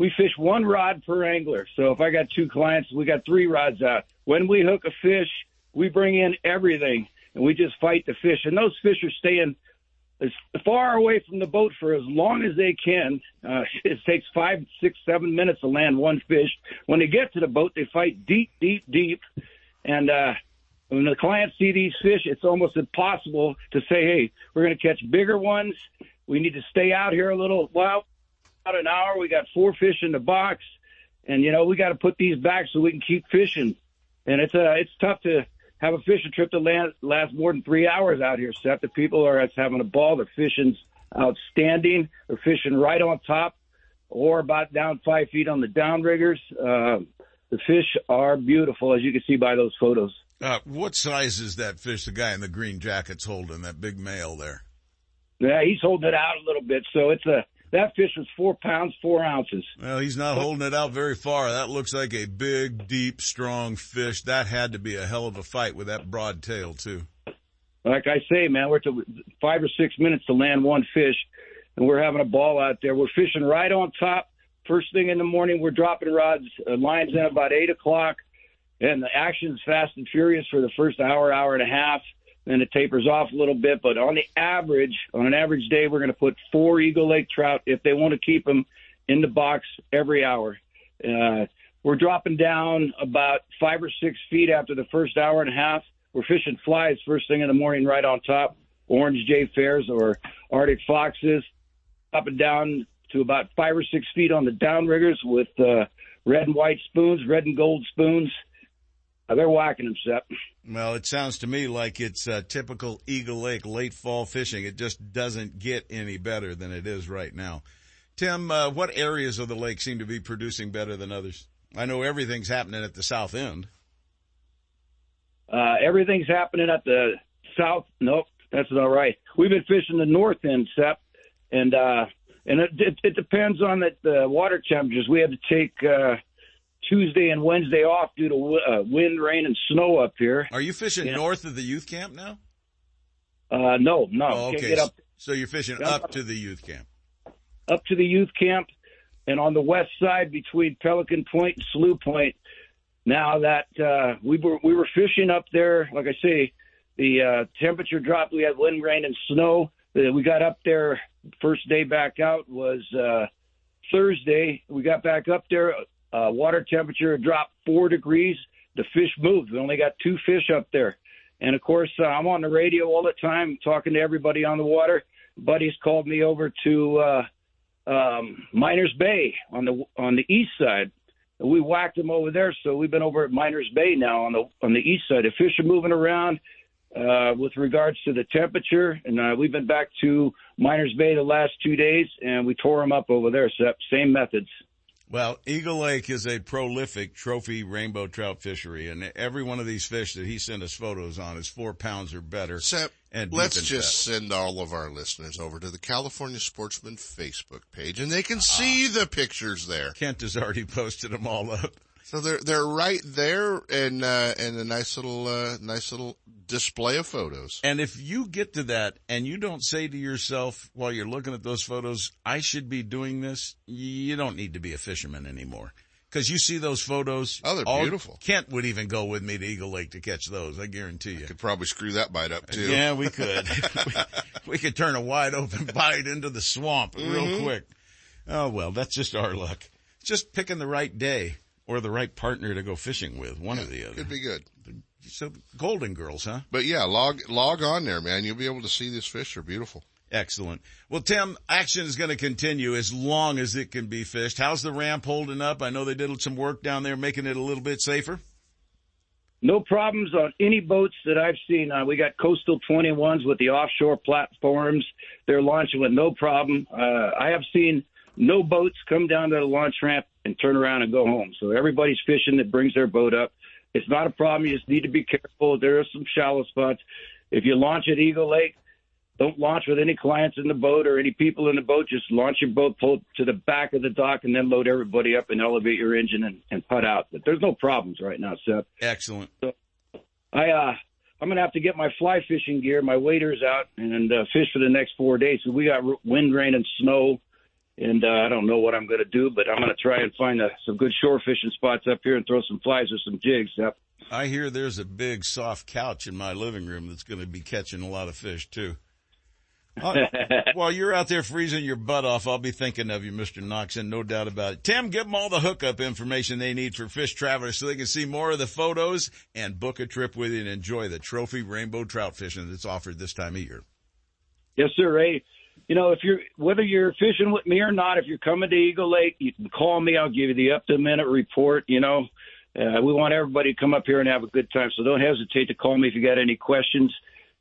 we fish one rod per angler. So if I got two clients, we got three rods out. When we hook a fish, we bring in everything and we just fight the fish. And those fish are staying as far away from the boat for as long as they can. Uh, *laughs* it takes five, six, seven minutes to land one fish. When they get to the boat, they fight deep, deep, deep. And, uh, when the clients see these fish, it's almost impossible to say, Hey, we're going to catch bigger ones. We need to stay out here a little while, about an hour. We got four fish in the box and, you know, we got to put these back so we can keep fishing. And it's, uh, it's tough to, have a fishing trip to last, last more than three hours out here, Seth. The people are having a ball. The fishing's outstanding. They're fishing right on top or about down five feet on the downriggers. Uh, the fish are beautiful, as you can see by those photos. Uh, what size is that fish the guy in the green jacket's holding, that big male there? Yeah, he's holding it out a little bit. So it's a that fish was four pounds, four ounces. Well, he's not holding it out very far. That looks like a big, deep, strong fish. That had to be a hell of a fight with that broad tail too. Like I say, man, we're to five or six minutes to land one fish, and we're having a ball out there. We're fishing right on top. First thing in the morning, we're dropping rods, uh, lines in about eight o'clock, and the action's fast and furious for the first hour, hour and a half then it tapers off a little bit. But on the average, on an average day, we're going to put four Eagle Lake trout if they want to keep them in the box every hour. Uh, we're dropping down about five or six feet after the first hour and a half. We're fishing flies first thing in the morning right on top, orange jay fairs or Arctic foxes, up and down to about five or six feet on the downriggers with uh, red and white spoons, red and gold spoons. Uh, they're whacking them, Sep. Well, it sounds to me like it's uh, typical Eagle Lake late fall fishing. It just doesn't get any better than it is right now. Tim, uh, what areas of the lake seem to be producing better than others? I know everything's happening at the south end. Uh, everything's happening at the south. Nope, that's not right. We've been fishing the north end, Sep, and uh, and it, it, it depends on the, the water temperatures. We have to take uh, Tuesday and Wednesday off due to uh, wind, rain, and snow up here. Are you fishing north of the youth camp now? Uh, no, no. Oh, okay. So you're fishing up, up to the youth camp. Up to the youth camp, and on the west side between Pelican Point and Slough Point. Now that uh, we were we were fishing up there, like I say, the uh, temperature dropped. We had wind, rain, and snow. Uh, we got up there. First day back out was uh, Thursday. We got back up there. Uh, water temperature dropped four degrees. The fish moved. We only got two fish up there. And of course, uh, I'm on the radio all the time talking to everybody on the water. Buddies called me over to uh, um, Miners Bay on the on the east side. We whacked them over there, so we've been over at Miners Bay now on the on the east side. The fish are moving around uh, with regards to the temperature, and uh, we've been back to Miners Bay the last two days, and we tore them up over there. So same methods. Well, Eagle Lake is a prolific trophy rainbow trout fishery, and every one of these fish that he sent us photos on is four pounds or better. And let's just send all of our listeners over to the California Sportsman Facebook page, and they can see uh, the pictures there. Kent has already *laughs* posted them all up. So they're they're right there, and uh, and a nice little uh, nice little display of photos. And if you get to that and you don't say to yourself while you're looking at those photos, I should be doing this, you don't need to be a fisherman anymore. Cause you see those photos. Oh, they're all, beautiful. Kent would even go with me to Eagle Lake to catch those. I guarantee you. I could probably screw that bite up too. Yeah, we could. we, *laughs* *laughs* we, could turn a wide open *laughs* bite into the swamp mm-hmm. real quick. Oh well, that's just our luck. Just picking the right day or the right partner to go fishing with, one yeah, or the other. Could be good so Golden Girls, huh? But yeah, log log on there, man. You'll be able to see these fish. They're beautiful. Excellent. Well, Tim, action is going to continue as long as it can be fished. How's the ramp holding up? I know they did some work down there, making it a little bit safer. No problems on any boats that I've seen. Uh, we got coastal 21s with the offshore platforms. They're launching with no problem. Uh, I have seen no boats come down to the launch ramp and turn around and go home. So everybody's fishing that brings their boat up. It's not a problem. You just need to be careful. There are some shallow spots. If you launch at Eagle Lake, don't launch with any clients in the boat or any people in the boat. Just launch your boat, pull to the back of the dock, and then load everybody up and elevate your engine and, and put out. But there's no problems right now, Seth. Excellent. So I uh I'm gonna have to get my fly fishing gear, my waders out, and uh, fish for the next four days. So we got wind, rain, and snow, and uh, I don't know what I'm gonna do, but I'm gonna try and find uh, some good shore fishing spots up here and throw some flies or some jigs. up. I hear there's a big soft couch in my living room that's going to be catching a lot of fish too. Uh, *laughs* while you're out there freezing your butt off, I'll be thinking of you, Mr. Knox, and no doubt about it. Tim, give them all the hookup information they need for fish travelers so they can see more of the photos and book a trip with you and enjoy the trophy rainbow trout fishing that's offered this time of year. Yes, sir, Ray. You know, if you're whether you're fishing with me or not, if you're coming to Eagle Lake, you can call me. I'll give you the up to minute report. You know, uh, we want everybody to come up here and have a good time. So don't hesitate to call me if you got any questions.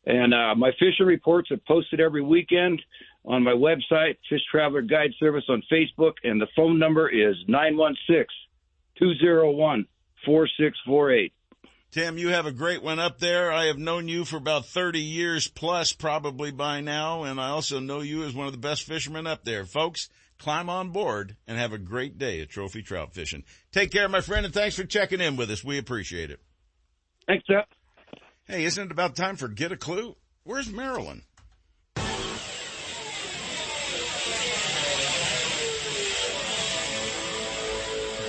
And uh, my fishing reports are posted every weekend on my website, Fish Traveler Guide Service on Facebook, and the phone number is 916 201 4648. Tim, you have a great one up there. I have known you for about 30 years plus probably by now, and I also know you as one of the best fishermen up there. Folks, climb on board and have a great day at trophy trout fishing. Take care, my friend, and thanks for checking in with us. We appreciate it. Thanks, Jeff. Hey, isn't it about time for Get a Clue? Where's Marilyn?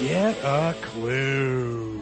Get a clue.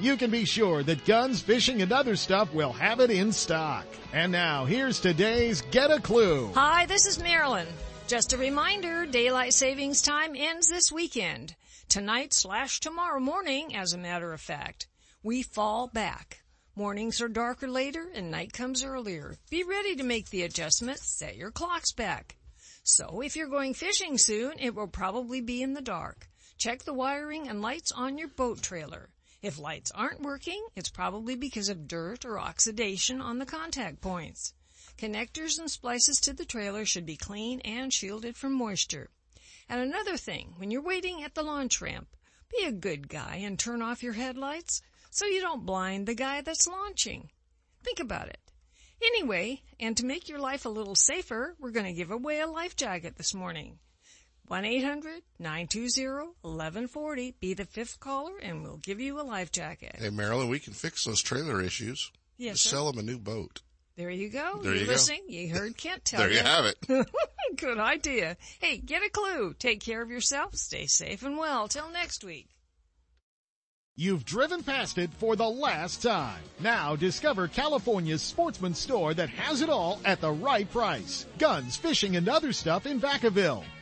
you can be sure that guns, fishing, and other stuff will have it in stock. And now, here's today's Get a Clue. Hi, this is Marilyn. Just a reminder, daylight savings time ends this weekend. Tonight slash tomorrow morning, as a matter of fact. We fall back. Mornings are darker later and night comes earlier. Be ready to make the adjustment. Set your clocks back. So if you're going fishing soon, it will probably be in the dark. Check the wiring and lights on your boat trailer. If lights aren't working, it's probably because of dirt or oxidation on the contact points. Connectors and splices to the trailer should be clean and shielded from moisture. And another thing, when you're waiting at the launch ramp, be a good guy and turn off your headlights so you don't blind the guy that's launching. Think about it. Anyway, and to make your life a little safer, we're going to give away a life jacket this morning. 1-800-920-1140. Be the fifth caller and we'll give you a life jacket. Hey, Marilyn, we can fix those trailer issues. Yes, Just sir. sell them a new boat. There you go. There You're you go. You heard Kent tell There you have it. *laughs* Good idea. Hey, get a clue. Take care of yourself. Stay safe and well. Till next week. You've driven past it for the last time. Now discover California's sportsman store that has it all at the right price. Guns, fishing, and other stuff in Vacaville.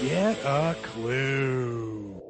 Get a clue.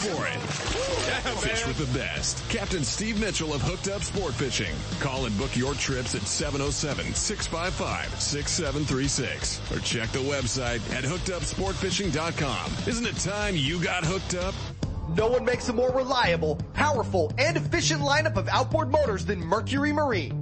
for it. Fish with the best. Captain Steve Mitchell of Hooked Up Sport Fishing. Call and book your trips at 707-655-6736 or check the website at hookedupsportfishing.com. Isn't it time you got hooked up? No one makes a more reliable, powerful, and efficient lineup of outboard motors than Mercury Marine.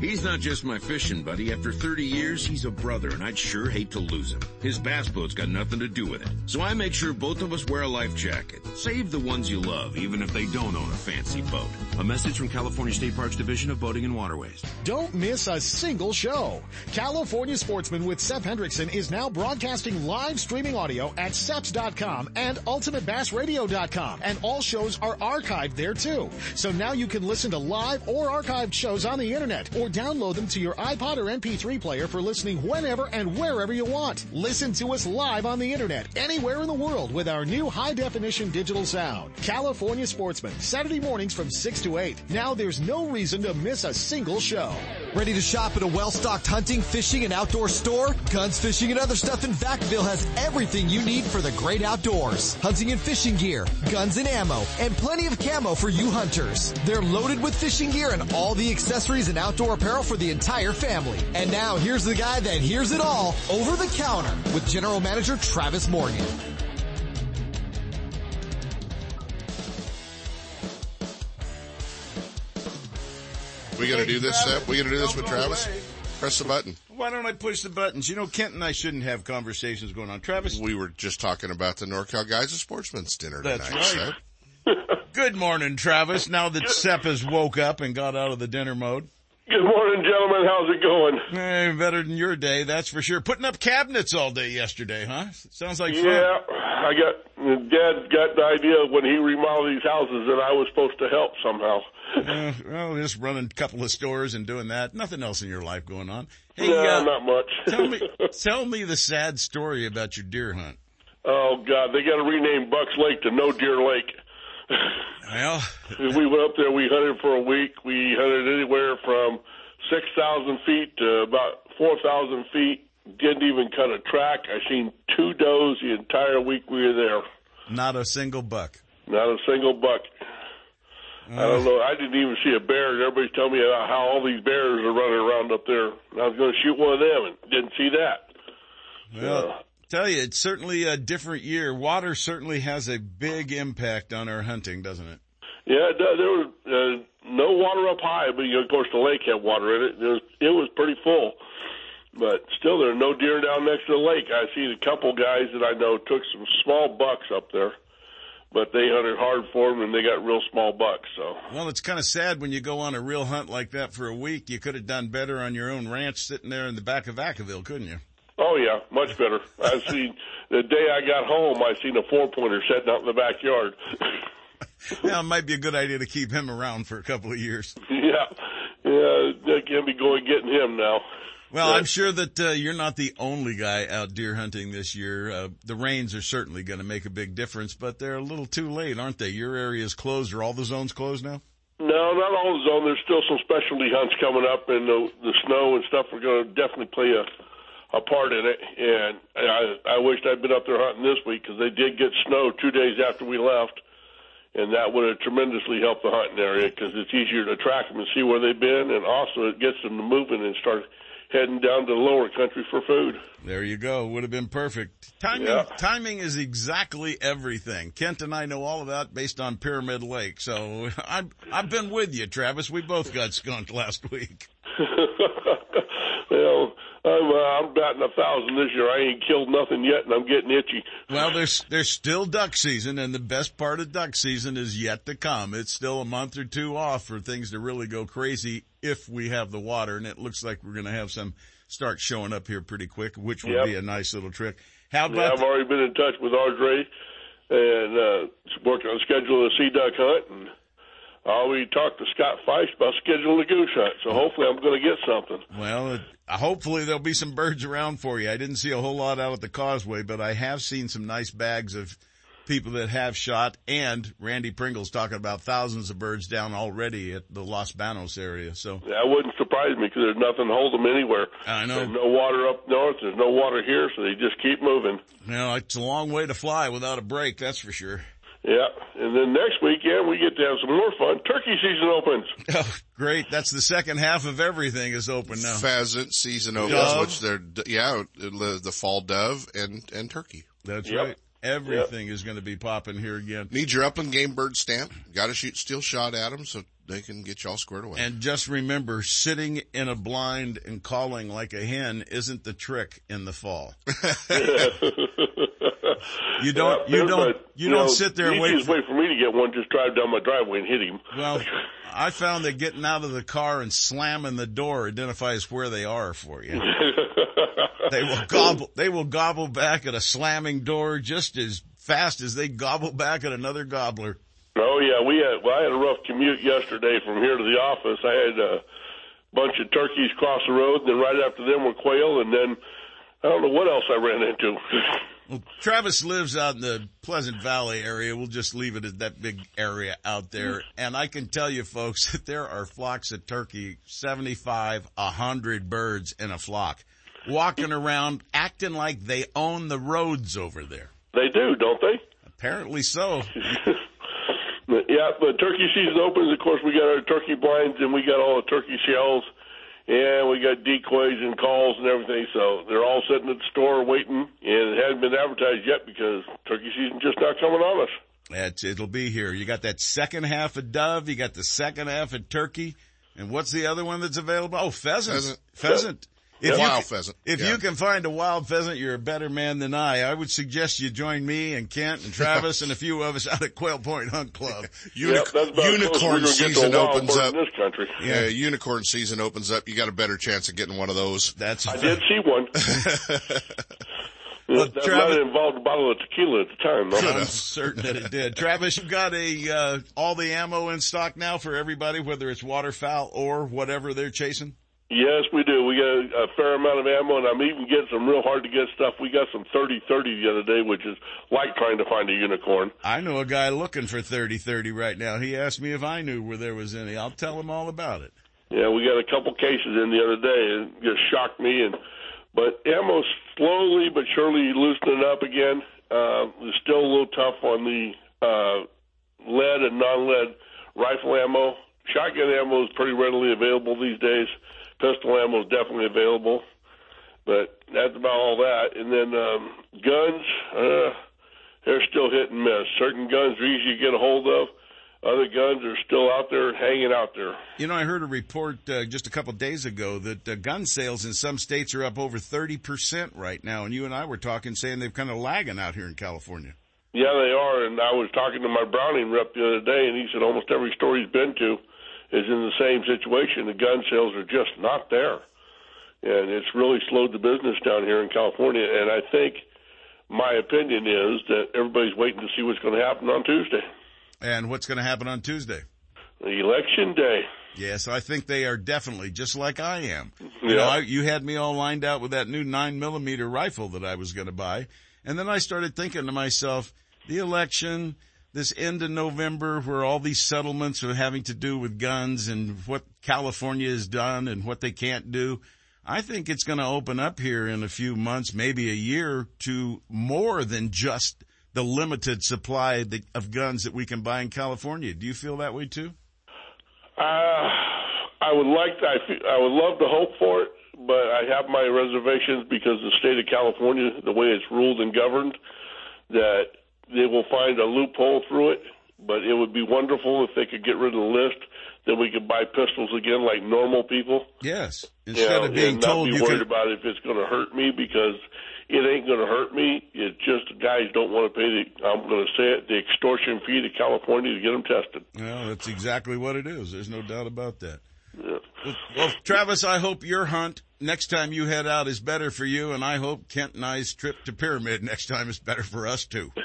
He's not just my fishing buddy. After 30 years, he's a brother, and I'd sure hate to lose him. His bass boat's got nothing to do with it. So I make sure both of us wear a life jacket. Save the ones you love, even if they don't own a fancy boat. A message from California State Parks Division of Boating and Waterways. Don't miss a single show. California Sportsman with Seth Hendrickson is now broadcasting live streaming audio at seps.com and ultimatebassradio.com. And all shows are archived there too. So now you can listen to live or archived shows on the internet or download them to your iPod or MP3 player for listening whenever and wherever you want. Listen to us live on the internet anywhere in the world with our new high definition digital sound. California Sportsman, Saturday mornings from 6 to 8. Now there's no reason to miss a single show. Ready to shop at a well-stocked hunting, fishing, and outdoor store? Guns Fishing and Other Stuff in Vacaville has everything you need for the great outdoors. Hunting and fishing gear, guns and ammo, and plenty of camo for you hunters. They're loaded with fishing gear and all the accessories and outdoor apparel for the entire family. And now here's the guy that hears it all over the counter with General Manager Travis Morgan. We gonna do this, Seth? Uh, we gonna do this with Travis? Press the button. Why don't I push the buttons? You know, Kent and I shouldn't have conversations going on. Travis? We were just talking about the NorCal Guys of Sportsman's dinner That's tonight, right. *laughs* Good morning, Travis. Now that Sepp has woke up and got out of the dinner mode. Good morning, gentlemen. How's it going? Hey, better than your day, that's for sure. Putting up cabinets all day yesterday, huh? Sounds like fun. Yeah, I got Dad got the idea when he remodeled these houses that I was supposed to help somehow. Uh, *laughs* well, just running a couple of stores and doing that. Nothing else in your life going on. Hey, no, uh, not much. tell me, *laughs* tell me the sad story about your deer hunt. Oh God, they got to rename Bucks Lake to No Deer Lake. Well, we went up there. We hunted for a week. We hunted anywhere from six thousand feet to about four thousand feet. Didn't even cut a track. I seen two does the entire week we were there. not a single buck. Not a single buck. I don't know. I didn't even see a bear. Everybody's telling me about how all these bears are running around up there. And I was going to shoot one of them and didn't see that. Well, uh, tell you, it's certainly a different year. Water certainly has a big impact on our hunting, doesn't it? Yeah, it does. there was uh, no water up high, but you know, of course the lake had water in it. It was, it was pretty full, but still there are no deer down next to the lake. I seen a couple guys that I know took some small bucks up there, but they hunted hard for them and they got real small bucks. So Well, it's kind of sad when you go on a real hunt like that for a week. You could have done better on your own ranch sitting there in the back of Vacaville, couldn't you? Oh yeah, much better. I've seen the day I got home, I seen a four pointer sitting out in the backyard. *laughs* Yeah, it might be a good idea to keep him around for a couple of years. yeah, yeah, they can be going getting him now. Well, I'm sure that uh, you're not the only guy out deer hunting this year. Uh, the rains are certainly going to make a big difference, but they're a little too late, aren't they? Your area is closed. Are all the zones closed now? No, not all the zone. There's still some specialty hunts coming up, and the, the snow and stuff are going to definitely play a a part in it. And I I wished I'd been up there hunting this week because they did get snow two days after we left, and that would have tremendously helped the hunting area because it's easier to track them and see where they've been, and also it gets them to moving and start heading down to the lower country for food. There you go. Would have been perfect. Timing, Yeah. timing is exactly everything. Kent and I know all of that based on Pyramid Lake. So *laughs* I've, I've been with you, Travis. We both got skunked last week. *laughs* well, I'm uh, I'm batting a thousand this year. I ain't killed nothing yet, and I'm getting itchy. Well, there's, there's still duck season and the best part of duck season is yet to come. It's still a month or two off for things to really go crazy if we have the water and it looks like we're going to have some start showing up here pretty quick, which would Yep. be a nice little trick. How Yeah, about I've already been in touch with Audrey. and uh, working on scheduling a sea duck hunt. And I already talked to Scott Feist about scheduling a goose hunt, so hopefully I'm going to get something. Well, uh, hopefully there'll be some birds around for you. I didn't see a whole lot out at the causeway, but I have seen some nice bags of people that have shot and Randy Pringle's talking about thousands of birds down already at the Los Banos area. So that wouldn't surprise me because there's nothing to hold them anywhere. I know. There's no water up north. There's no water here, so they just keep moving. You know, it's a long way to fly without a break. That's for sure. Yeah, and then next weekend we get to have some more fun. Turkey season opens. *laughs* Oh, great! That's the second half of everything is open now. Pheasant season opens, Dove. which they're yeah, the, the fall dove and and turkey. That's Yep. right. Everything is going to be popping here again. Need your upland game bird stamp. Got to shoot steel shot at them so they can get you all squared away. And just remember, sitting in a blind and calling like a hen isn't the trick in the fall. *laughs* *laughs* *laughs* You don't- you don't- you don't know, sit there and the wait easiest for- way for me to get one, just drive down my driveway and hit him. Well, *laughs* I found that getting out of the car and slamming the door identifies where they are for you. *laughs* they will gobble, they will gobble back at a slamming door just as fast as they gobble back at another gobbler. Oh yeah, we had. Well, I had a rough commute yesterday from here to the office. I had a bunch of turkeys cross the road, and then right after them were quail, and then I don't know what else I ran into. Well, Travis lives out in the Pleasant Valley area. We'll just leave it at that big area out there. Mm. And I can tell you folks *laughs* that there are flocks of turkey, 75, 100 birds in a flock, walking around acting like they own the roads over there. they do, don't they? Apparently so. *laughs* Yeah, but turkey season opens. Of course, we got our turkey blinds, and we got all the turkey shells, and we got decoys and calls and everything. So they're all sitting at the store waiting, and it hasn't been advertised yet because turkey season just not coming on us. It's, it'll be here. You got that second half of dove. You got the second half of turkey. And what's the other one that's available? Oh, pheasant. Pheasant. Pheasant. Yeah, you wild pheasant. If Yeah. you can find a wild pheasant, you're a better man than I. I would suggest you join me and Kent and Travis *laughs* and a few of us out at Quail Point Hunt Club. Uni- *laughs* Yep, that's about as close as we're unicorn gonna get to a season opens up. in this country. Yeah, unicorn season opens up. You got a better chance of getting one of those. That's I did see one. *laughs* well, that Travis- might have involved a bottle of tequila at the time, though. I'm certain that it did. Travis, you've got a, uh, all the ammo in stock now for everybody, whether it's waterfowl or whatever they're chasing? Yes, we do. We got a fair amount of ammo, and I'm even getting some real hard to get stuff. We got some 30-30 the other day, which is like trying to find a unicorn. I know a guy looking for 30-30 right now. He asked me if I knew where there was any. I'll tell him all about it. Yeah, we got a couple cases in the other day, and it just shocked me. And but ammo's slowly but surely loosening up again. Uh, it's still a little tough on the uh, lead and non-lead rifle ammo. Shotgun ammo is pretty readily available these days. Pistol ammo is definitely available, but that's about all that. And then um, guns, uh, they're still hit and miss. Certain guns are easy to get a hold of. Other guns are still out there hanging out there. You know, I heard a report uh, just a couple days ago that uh, gun sales in some states are up over 30% right now. And you and I were talking saying they're kind of lagging out here in California. Yeah, they are. And I was talking to my Browning rep the other day, and he said almost every store he's been to is in the same situation. The gun sales are just not there. And it's really slowed the business down here in California. And I think my opinion is that everybody's waiting to see what's going to happen on Tuesday, And what's going to happen on Tuesday? The election day. Yes, I think they are definitely just like I am. You Yeah. know, I, you had me all lined out with that new nine millimeter rifle that I was going to buy. And then I started thinking to myself, the election, this end of November where all these settlements are having to do with guns and what California has done and what they can't do. I think it's going to open up here in a few months, maybe a year to more than just the limited supply of guns that we can buy in California. Do you feel that way too? Uh, I would like to, I, fe- I would love to hope for it, but I have my reservations because the state of California, the way it's ruled and governed, that they will find a loophole through it. But it would be wonderful if they could get rid of the list, then we could buy pistols again like normal people. Yes. You Instead know, of being and told not be you worried can, about if it's going to hurt me because it ain't going to hurt me. It's just the guys don't want to pay the. I'm going to say it, the extortion fee to California to get them tested. well, that's exactly what it is. There's no doubt about that. Yeah. Well, well, Travis, I hope your hunt next time you head out is better for you, and I hope Kent and I's trip to Pyramid next time is better for us too. *laughs*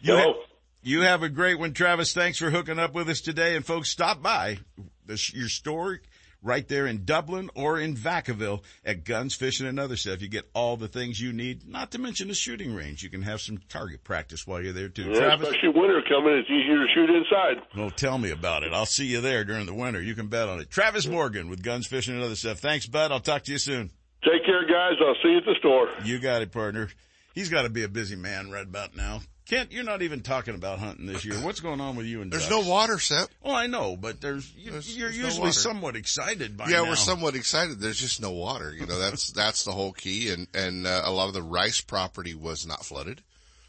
You, ha- you have a great one, Travis. Thanks for hooking up with us today. And folks, stop by the, your store right there in Dublin or in Vacaville at Guns Fishing and other stuff. You get all the things you need, not to mention the shooting range. You can have some target practice while you're there too. Yeah, Travis, especially winter coming, it's easier to shoot inside. well, tell me about it. I'll see you there during the winter. You can bet on it. Travis Morgan with Guns Fishing and other stuff. Thanks, bud. I'll talk to you soon. Take care, guys. I'll see you at the store. You got it, partner. He's got to be a busy man right about now. Kent, you're not even talking about hunting this year. What's going on with you and There's ducks? no water, Sep. Well, I know, but there's, you, There's- you're there's no usually water. somewhat excited by yeah, now. we're somewhat excited. There's just no water. You know, that's *laughs* that's the whole key. And and uh, a lot of the rice property was not flooded,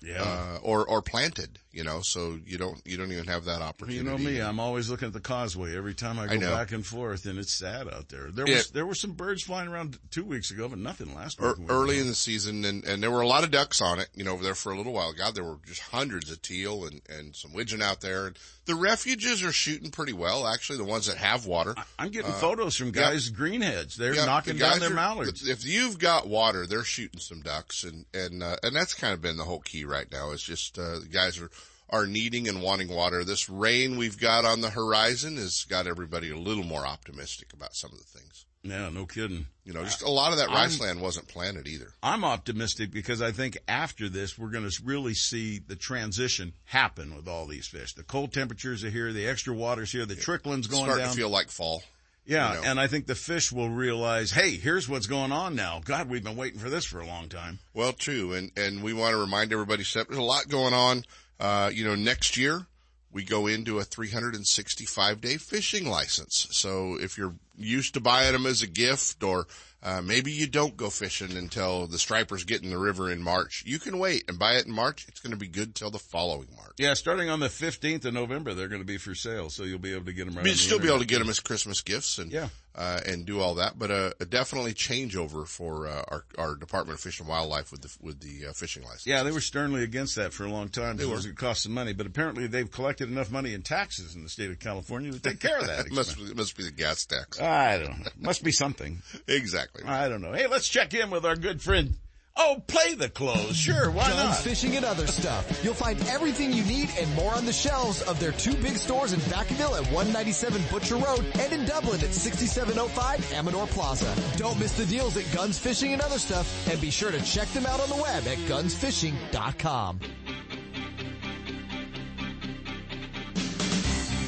Yeah. uh, or or planted. You know, so you don't you don't even have that opportunity. You know me, I'm always looking at the causeway every time I go I back and forth and it's sad out there. There Yeah. was, there were some birds flying around two weeks ago, but nothing last week. early in the season, and, and there were a lot of ducks on it, you know, over there for a little while. God, there were just hundreds of teal and, and some widgeon out there. And the refuges are shooting pretty well, actually, the ones that have water. I'm getting Uh, photos from yeah. guys, greenheads. They're Yeah, knocking the down their are- mallards. If you've got water, they're shooting some ducks, and and uh, and that's kind of been the whole key right now. It's just uh, the guys are are needing and wanting water. This rain we've got on the horizon has got everybody a little more optimistic about some of the things. Yeah, no kidding. You know, just a lot of that I'm- rice land wasn't planted either. I'm optimistic because I think after this, we're going to really see the transition happen with all these fish. The cold temperatures are here, the extra water's here, the trickling's going Starting down. to feel like fall. yeah, you know. and I think the fish will realize, hey, here's what's going on now. God, we've been waiting for this for a long time. Well, true, and and we want to remind everybody, Sep, there's a lot going on. Uh, you know, next year we go into a 365 day fishing license. So if you're used to buying them as a gift, or uh, maybe you don't go fishing until the stripers get in the river in March, you can wait and buy it in March. It's going to be good till the following March. Yeah, starting on the 15th of November, they're going to be for sale, so you'll be able to get them right the still be able to get them as Christmas gifts and Yeah. Uh, and do all that, but uh, definitely changeover for uh, our our Department of Fish and Wildlife with the with the uh, fishing license. Yeah, they were sternly against that for a long time They because were. it cost some money, but apparently they've collected enough money in taxes in the state of California to take care of that. *laughs* must it must be the gas tax. I don't know. Must be something. *laughs* Exactly. I don't know. Hey, let's check in with our good friend. Oh, play the clothes. Sure, why Guns, not? fishing, and other stuff. You'll find everything you need and more on the shelves of their two big stores in Vacaville at 197 Butcher Road and in Dublin at 6705 Amador Plaza. Don't miss the deals at Guns, Fishing, and other stuff, and be sure to check them out on the web at gunsfishing.com.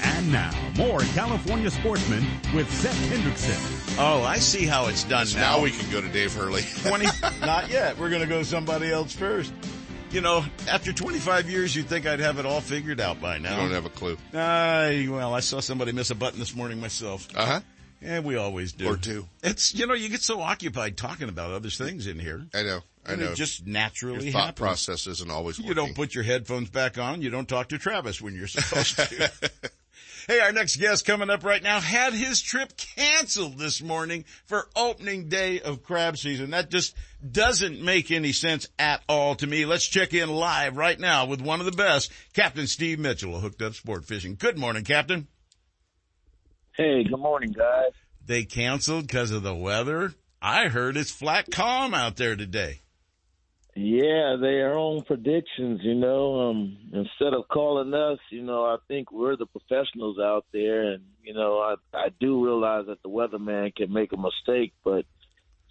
And now, more California sportsmen with Seth Hendrickson. Oh, I see how it's done So now. now we can go to Dave Hurley. *laughs* 20, not yet. We're going to go somebody else first. You know, after 25 years, you'd think I'd have it all figured out by now. I don't have a clue. I well, I saw somebody miss a button this morning myself. Uh huh. Yeah, we always do. Or two. It's, you know, you get so occupied talking about other things in here. I know. I And know. it just naturally Your thought happens. process isn't always You don't put your headphones back on. You don't talk to Travis when you're supposed to. *laughs* hey, our next guest coming up right now had his trip canceled this morning for opening day of crab season. That just doesn't make any sense at all to me. Let's check in live right now with one of the best, Captain Steve Mitchell of Hooked Up Sport Fishing. Good morning, Captain. Hey, good morning, guys. They canceled because of the weather. I heard it's flat calm out there today. Yeah, their own predictions, you know. Um, instead of calling us, you know, I think we're the professionals out there, and you know, I I do realize that the weatherman can make a mistake, but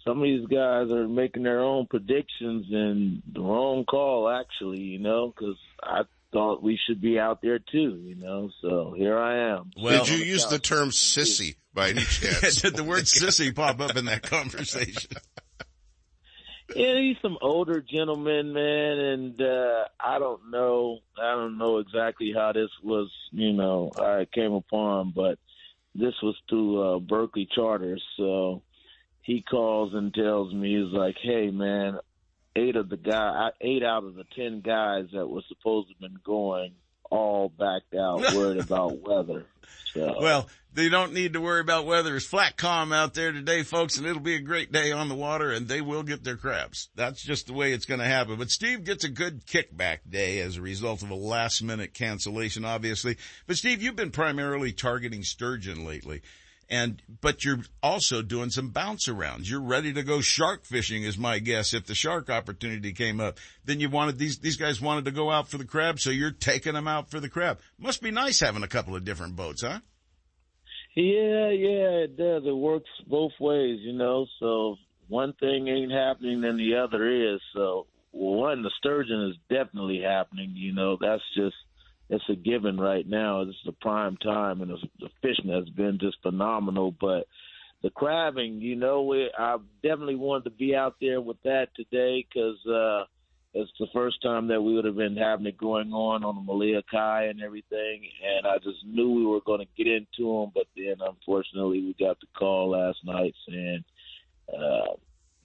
some of these guys are making their own predictions and the wrong call, actually, you know, because I thought we should be out there too, you know. So here I am. Did you use the term sissy by any *laughs* chance? Did the word sissy pop up in that *laughs* conversation? Yeah, he's some older gentleman, man, and uh I don't know. I don't know exactly how this was, you know, I came upon, but this was through uh Berkeley Charters, so he calls and tells me he's like, Hey man, eight of the guy eight out of the ten guys that were supposed to have been going all backed out *laughs* worried about weather. So Well, they don't need to worry about weather. It's flat calm out there today, folks, and it'll be a great day on the water and they will get their crabs. That's just the way it's going to happen. But Steve gets a good kickback day as a result of a last minute cancellation, obviously. But Steve, you've been primarily targeting sturgeon lately. And, but you're also doing some bounce arounds. You're ready to go shark fishing is my guess. If the shark opportunity came up, then you wanted these, these guys wanted to go out for the crab. So you're taking them out for the crab. Must be nice having a couple of different boats, huh? Yeah, yeah, it does. It works both ways, you know. So one thing ain't happening, then the other is. So one, the sturgeon is definitely happening. You know, that's just it's a given right now. This is the prime time, and the, fishing has been just phenomenal. But the crabbing, you know, we, I definitely wanted to be out there with that today because uh, it's the first time that we would have been having it going on on the Malia Kai and everything, and I just knew we were going to get into them. But then, unfortunately, we got the call last night saying uh,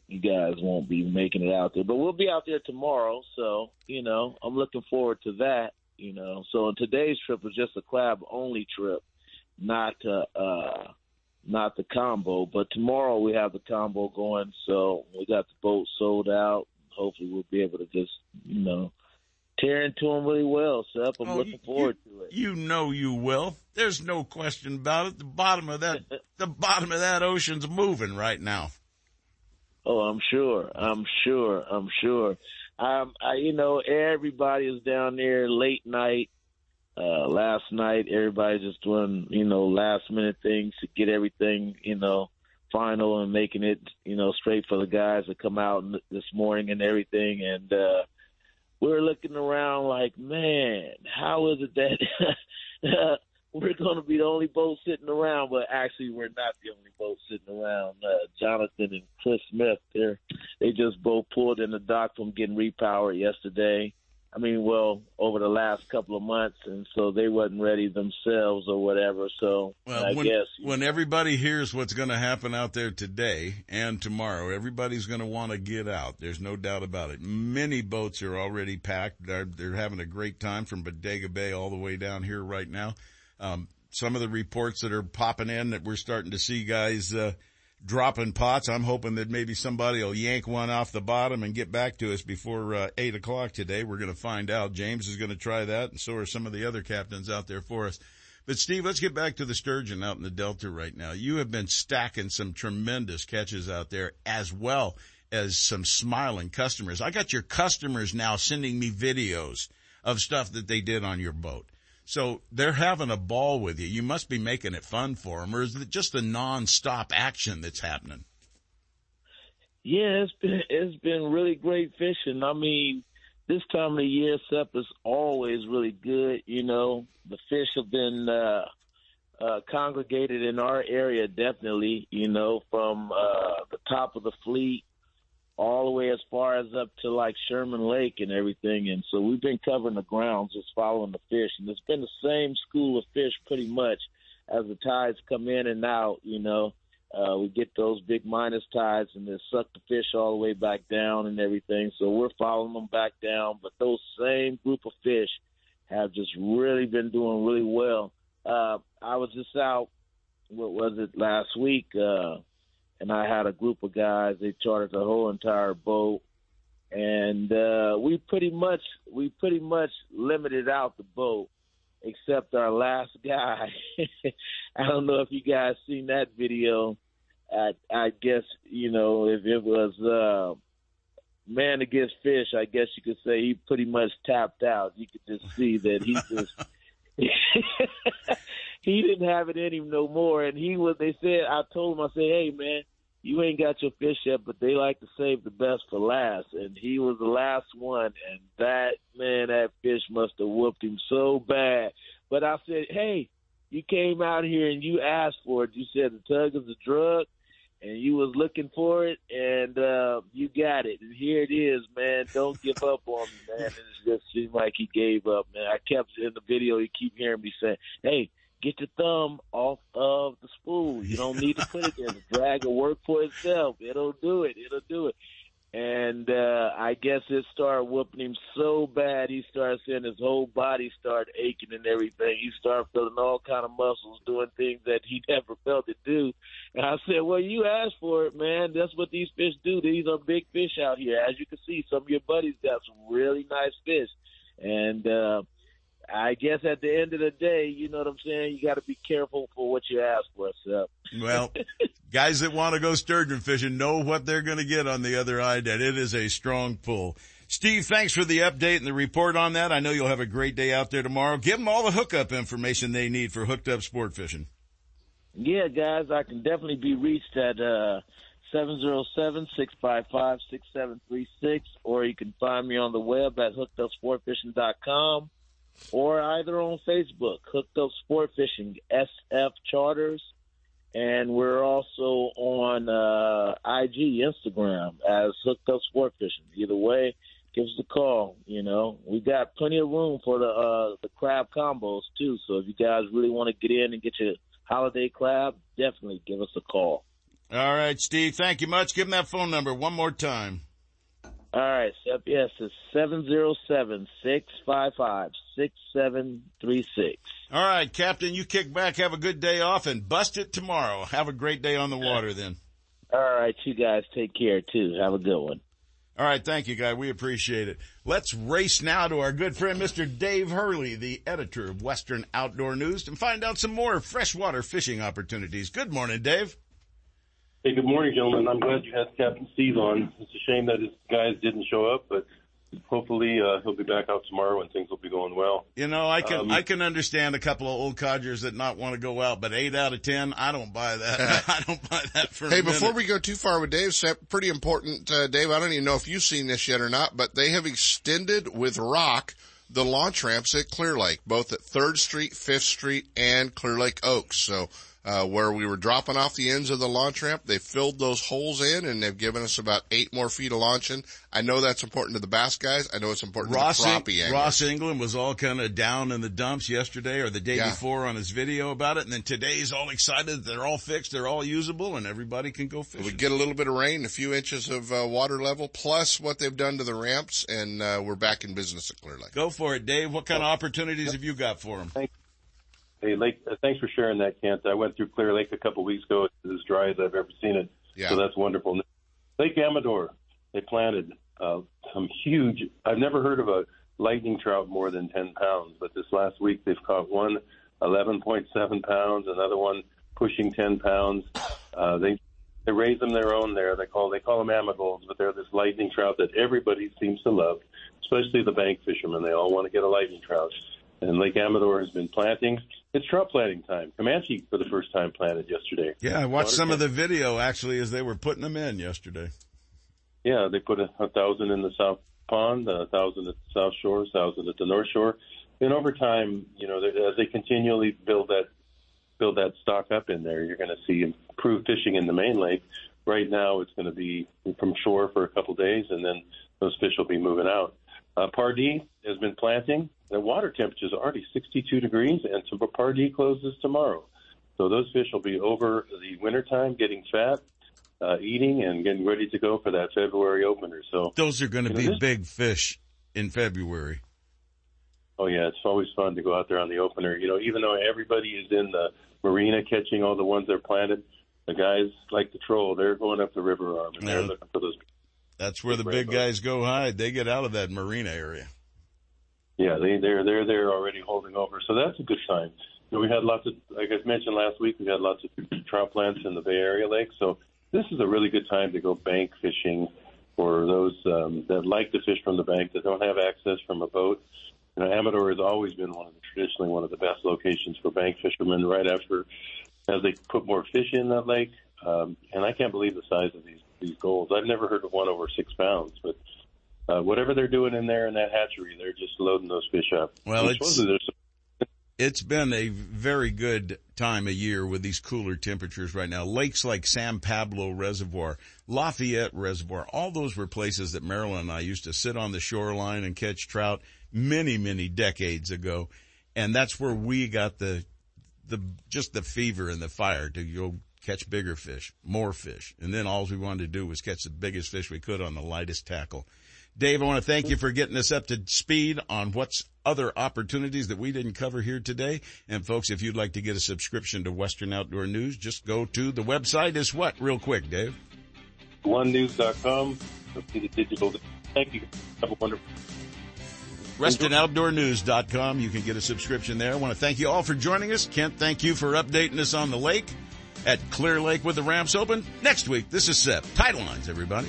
you guys won't be making it out there, but we'll be out there tomorrow. So you know, I'm looking forward to that. You know, so today's trip was just a crab only trip, not uh, uh not the combo. But tomorrow we have the combo going, so we got the boat sold out hopefully we'll be able to just, you know, tear into them really well, Seth. I'm oh, looking you, forward to it. You know you will. There's no question about it. The bottom of that, *laughs* the bottom of that ocean's moving right now. Oh, I'm sure. I'm sure. I'm sure. Um, I, you know, everybody is down there late night. Uh, last night, everybody's just doing, you know, last minute things to get everything, you know, final and making it, you know, straight for the guys that come out this morning and everything. And uh, we are looking around like, man, how is it that *laughs* we're going to be the only boat sitting around? But actually, we're not the only boat sitting around. Uh, Jonathan and Chris Smith, they they just both pulled in the dock from getting repowered yesterday. I mean, well, over the last couple of months, and so they wasn't ready themselves or whatever. So well, I when, guess when everybody hears what's going to happen out there today and tomorrow, everybody's going to want to get out. There's no doubt about it. Many boats are already packed. They're, they're having a great time from Bodega Bay all the way down here right now. Um, some of the reports that are popping in that we're starting to see guys. Uh, dropping pots. I'm hoping that maybe somebody will yank one off the bottom and get back to us before uh, eight o'clock today. We're going to find out. James is going to try that, and so are some of the other captains out there for us. But Steve, let's get back to the sturgeon out in the Delta right now. You have been stacking some tremendous catches out there as well as some smiling customers. I got your customers now sending me videos of stuff that they did on your boat. So they're having a ball with you. You must be making it fun for them, or is it just the non-stop action that's happening? Yeah, it's been it's been really great fishing. I mean, this time of the year, Sep is always really good. You know, the fish have been uh, uh, congregated in our area, definitely. You know, from uh, the top of the fleet all the way as far as up to like Sherman Lake and everything. And so we've been covering the grounds, just following the fish. And it's been the same school of fish pretty much as the tides come in and out, you know. Uh, we get those big minus tides and they suck the fish all the way back down and everything. So we're following them back down. But those same group of fish have just really been doing really well. Uh, I was just out, what was it, last week? Uh, and I had a group of guys. They chartered the whole entire boat, and uh, we pretty much we pretty much limited out the boat, except our last *laughs* guy. I don't know if you guys seen that video. I, I guess you know if it was uh, man against fish. I guess you could say he pretty much tapped out. You could just see that he *laughs* just. *laughs* he didn't have it in him no more. And he was, they said, I told him, I said, hey, man, you ain't got your fish yet, but they like to save the best for last. And he was the last one. And that, man, that fish must have whooped him so bad. But I said, hey, you came out here and you asked for it. You said the tug is a drug and you was looking for it and uh you got it and here it is man don't give up on me man and it just seemed like he gave up man i kept in the video you keep hearing me say hey get your thumb off of the spool. You don't need to put it there. The drag will work for itself. It'll do it. It'll do it. And uh I guess it started whooping him so bad he started saying his whole body started aching and everything. He started feeling all kind of muscles doing things that he *laughs* never felt it do. And I said, Well you asked for it, man. That's what these fish do. These are big fish out here. As you can see, some of your buddies got some really nice fish. And uh I guess at the end of the day, you know what I'm saying. You got to be careful for what you ask for. So. *laughs* Well, guys that want to go sturgeon fishing know what they're going to get on the other ident. It is a strong pull. Steve, thanks for the update and the report on that. I know you'll have a great day out there tomorrow. Give them all the hookup information they need for hooked up sport fishing. Yeah, guys, I can definitely be reached at uh, 707-655-6736, or you can find me on the web at hookedupsportfishing.com, or either on Facebook, Hooked Up Sport Fishing, SF Charters, and we're also on uh, IG, Instagram as Hooked Up Sport Fishing. Either way, give us a call. You know, we got plenty of room for the uh, the crab combos too. So if you guys really want to get in and get your holiday crab, definitely give us a call. All right, Steve. Thank you much. Give him that phone number one more time. All right. Yes, it's seven zero seven six five five six seven three six. All right, Captain. You kick back. Have a good day off and bust it tomorrow. Have a great day on the water then. All right, you guys take care too. Have a good one. All right, thank you, guy. We appreciate it. Let's race now to our good friend, Mr. Dave Hurley, the editor of Western Outdoor News, and find out some more freshwater fishing opportunities. Good morning, Dave. Hey, good morning, gentlemen. I'm glad you had Captain Steve on. It's a shame that his guys didn't show up, but hopefully uh, he'll be back out tomorrow and things will be going well. You know, I can Um, I can understand a couple of old codgers that not want to go out, but eight out of ten, I don't buy that. *laughs* *laughs* I don't buy that for. Hey, a before we go too far with Dave, pretty important, uh, Dave, I don't even know if you've seen this yet or not, but they have extended with rock the launch ramps at Clear Lake, both at 3rd Street, 5th Street, and Clear Lake Oaks. So, uh, where we were dropping off the ends of the launch ramp, they filled those holes in and they've given us about eight more feet of launching. I know that's important to the bass guys. I know it's important Ross, to the crappie anglers. Ross England was all kind of down in the dumps yesterday or the day Yeah. before on his video about it, and then today he's all excited that they're all fixed, they're all usable, and everybody can go fishing. We get a little bit of rain, a few inches of uh, water level, plus what they've done to the ramps, and uh, we're back in business at Clear Lake. Go for it, Dave. What kind of opportunities have you got for them? Hey, Lake, uh, thanks for sharing that, Kent. I went through Clear Lake a couple weeks ago. It's as dry as I've ever seen it. Yeah. So that's wonderful. Lake Amador, they planted uh, some huge, I've never heard of a lightning trout more than 10 pounds, but this last week they've caught one 11.7 pounds, another one pushing 10 pounds. Uh, they, they raise them their own there. They call, they call them amagolds, but they're this lightning trout that everybody seems to love, especially the bank fishermen. They all want to get a lightning trout. And Lake Amador has been planting. It's trout planting time. Camanche for the first time planted yesterday. Yeah, I watched Water some of the video actually as they were putting them in yesterday. Yeah, they put a, a thousand in the South Pond, a thousand at the South Shore, a thousand at the North Shore. And over time, you know, they- as they continually build that build that stock up in there, you're going to see improved fishing in the main lake. Right now, it's going to be from shore for a couple days, and then those fish will be moving out. Uh, Pardee has been planting. The water temperature is already 62 degrees, and so Pardee closes tomorrow. So those fish will be over the wintertime getting fat, uh, eating, and getting ready to go for that February opener. So Those are going to You know, be this- big fish in February. Oh yeah, it's always fun to go out there on the opener. You know, even though everybody is in the marina catching all the ones they're planted, the guys like the troll, they're going up the river arm and they're looking for those. That's where the big guys go hide. They get out of that marina area. Yeah, they they're they're there already holding over, so that's a good sign. You know, we had lots of, like I mentioned last week, we had lots of trout plants in the Bay Area lake. So this is a really good time to go bank fishing for those um, that like to fish from the bank that don't have access from a boat. You know, Amador has always been one of the traditionally one of the best locations for bank fishermen. Right after, as they put more fish in that lake, um, and I can't believe the size of these these goals. I've never heard of one over six pounds, but uh, whatever they're doing in there in that hatchery, they're just loading those fish up. Well, it's- supposedly there's some It's been a very good time of year with these cooler temperatures right now. Lakes like San Pablo Reservoir, Lafayette Reservoir, all those were places that Marilyn and I used to sit on the shoreline and catch trout many, many decades ago. And that's where we got the, the, just the fever and the fire to go catch bigger fish, more fish. And then all we wanted to do was catch the biggest fish we could on the lightest tackle. Dave, I want to thank you for getting us up to speed on what's other opportunities that we didn't cover here today. And folks, if you'd like to get a subscription to Western Outdoor News, just go to the website is what? Real quick, Dave. wonews.com. See the digital. Thank you. Have a wonderful. WesternOutdoorNews.com. You can get a subscription there. I want to thank you all for joining us. Kent, thank you for updating us on the lake at Clear Lake with the ramps open. Next week, this is Seth. Title lines, everybody.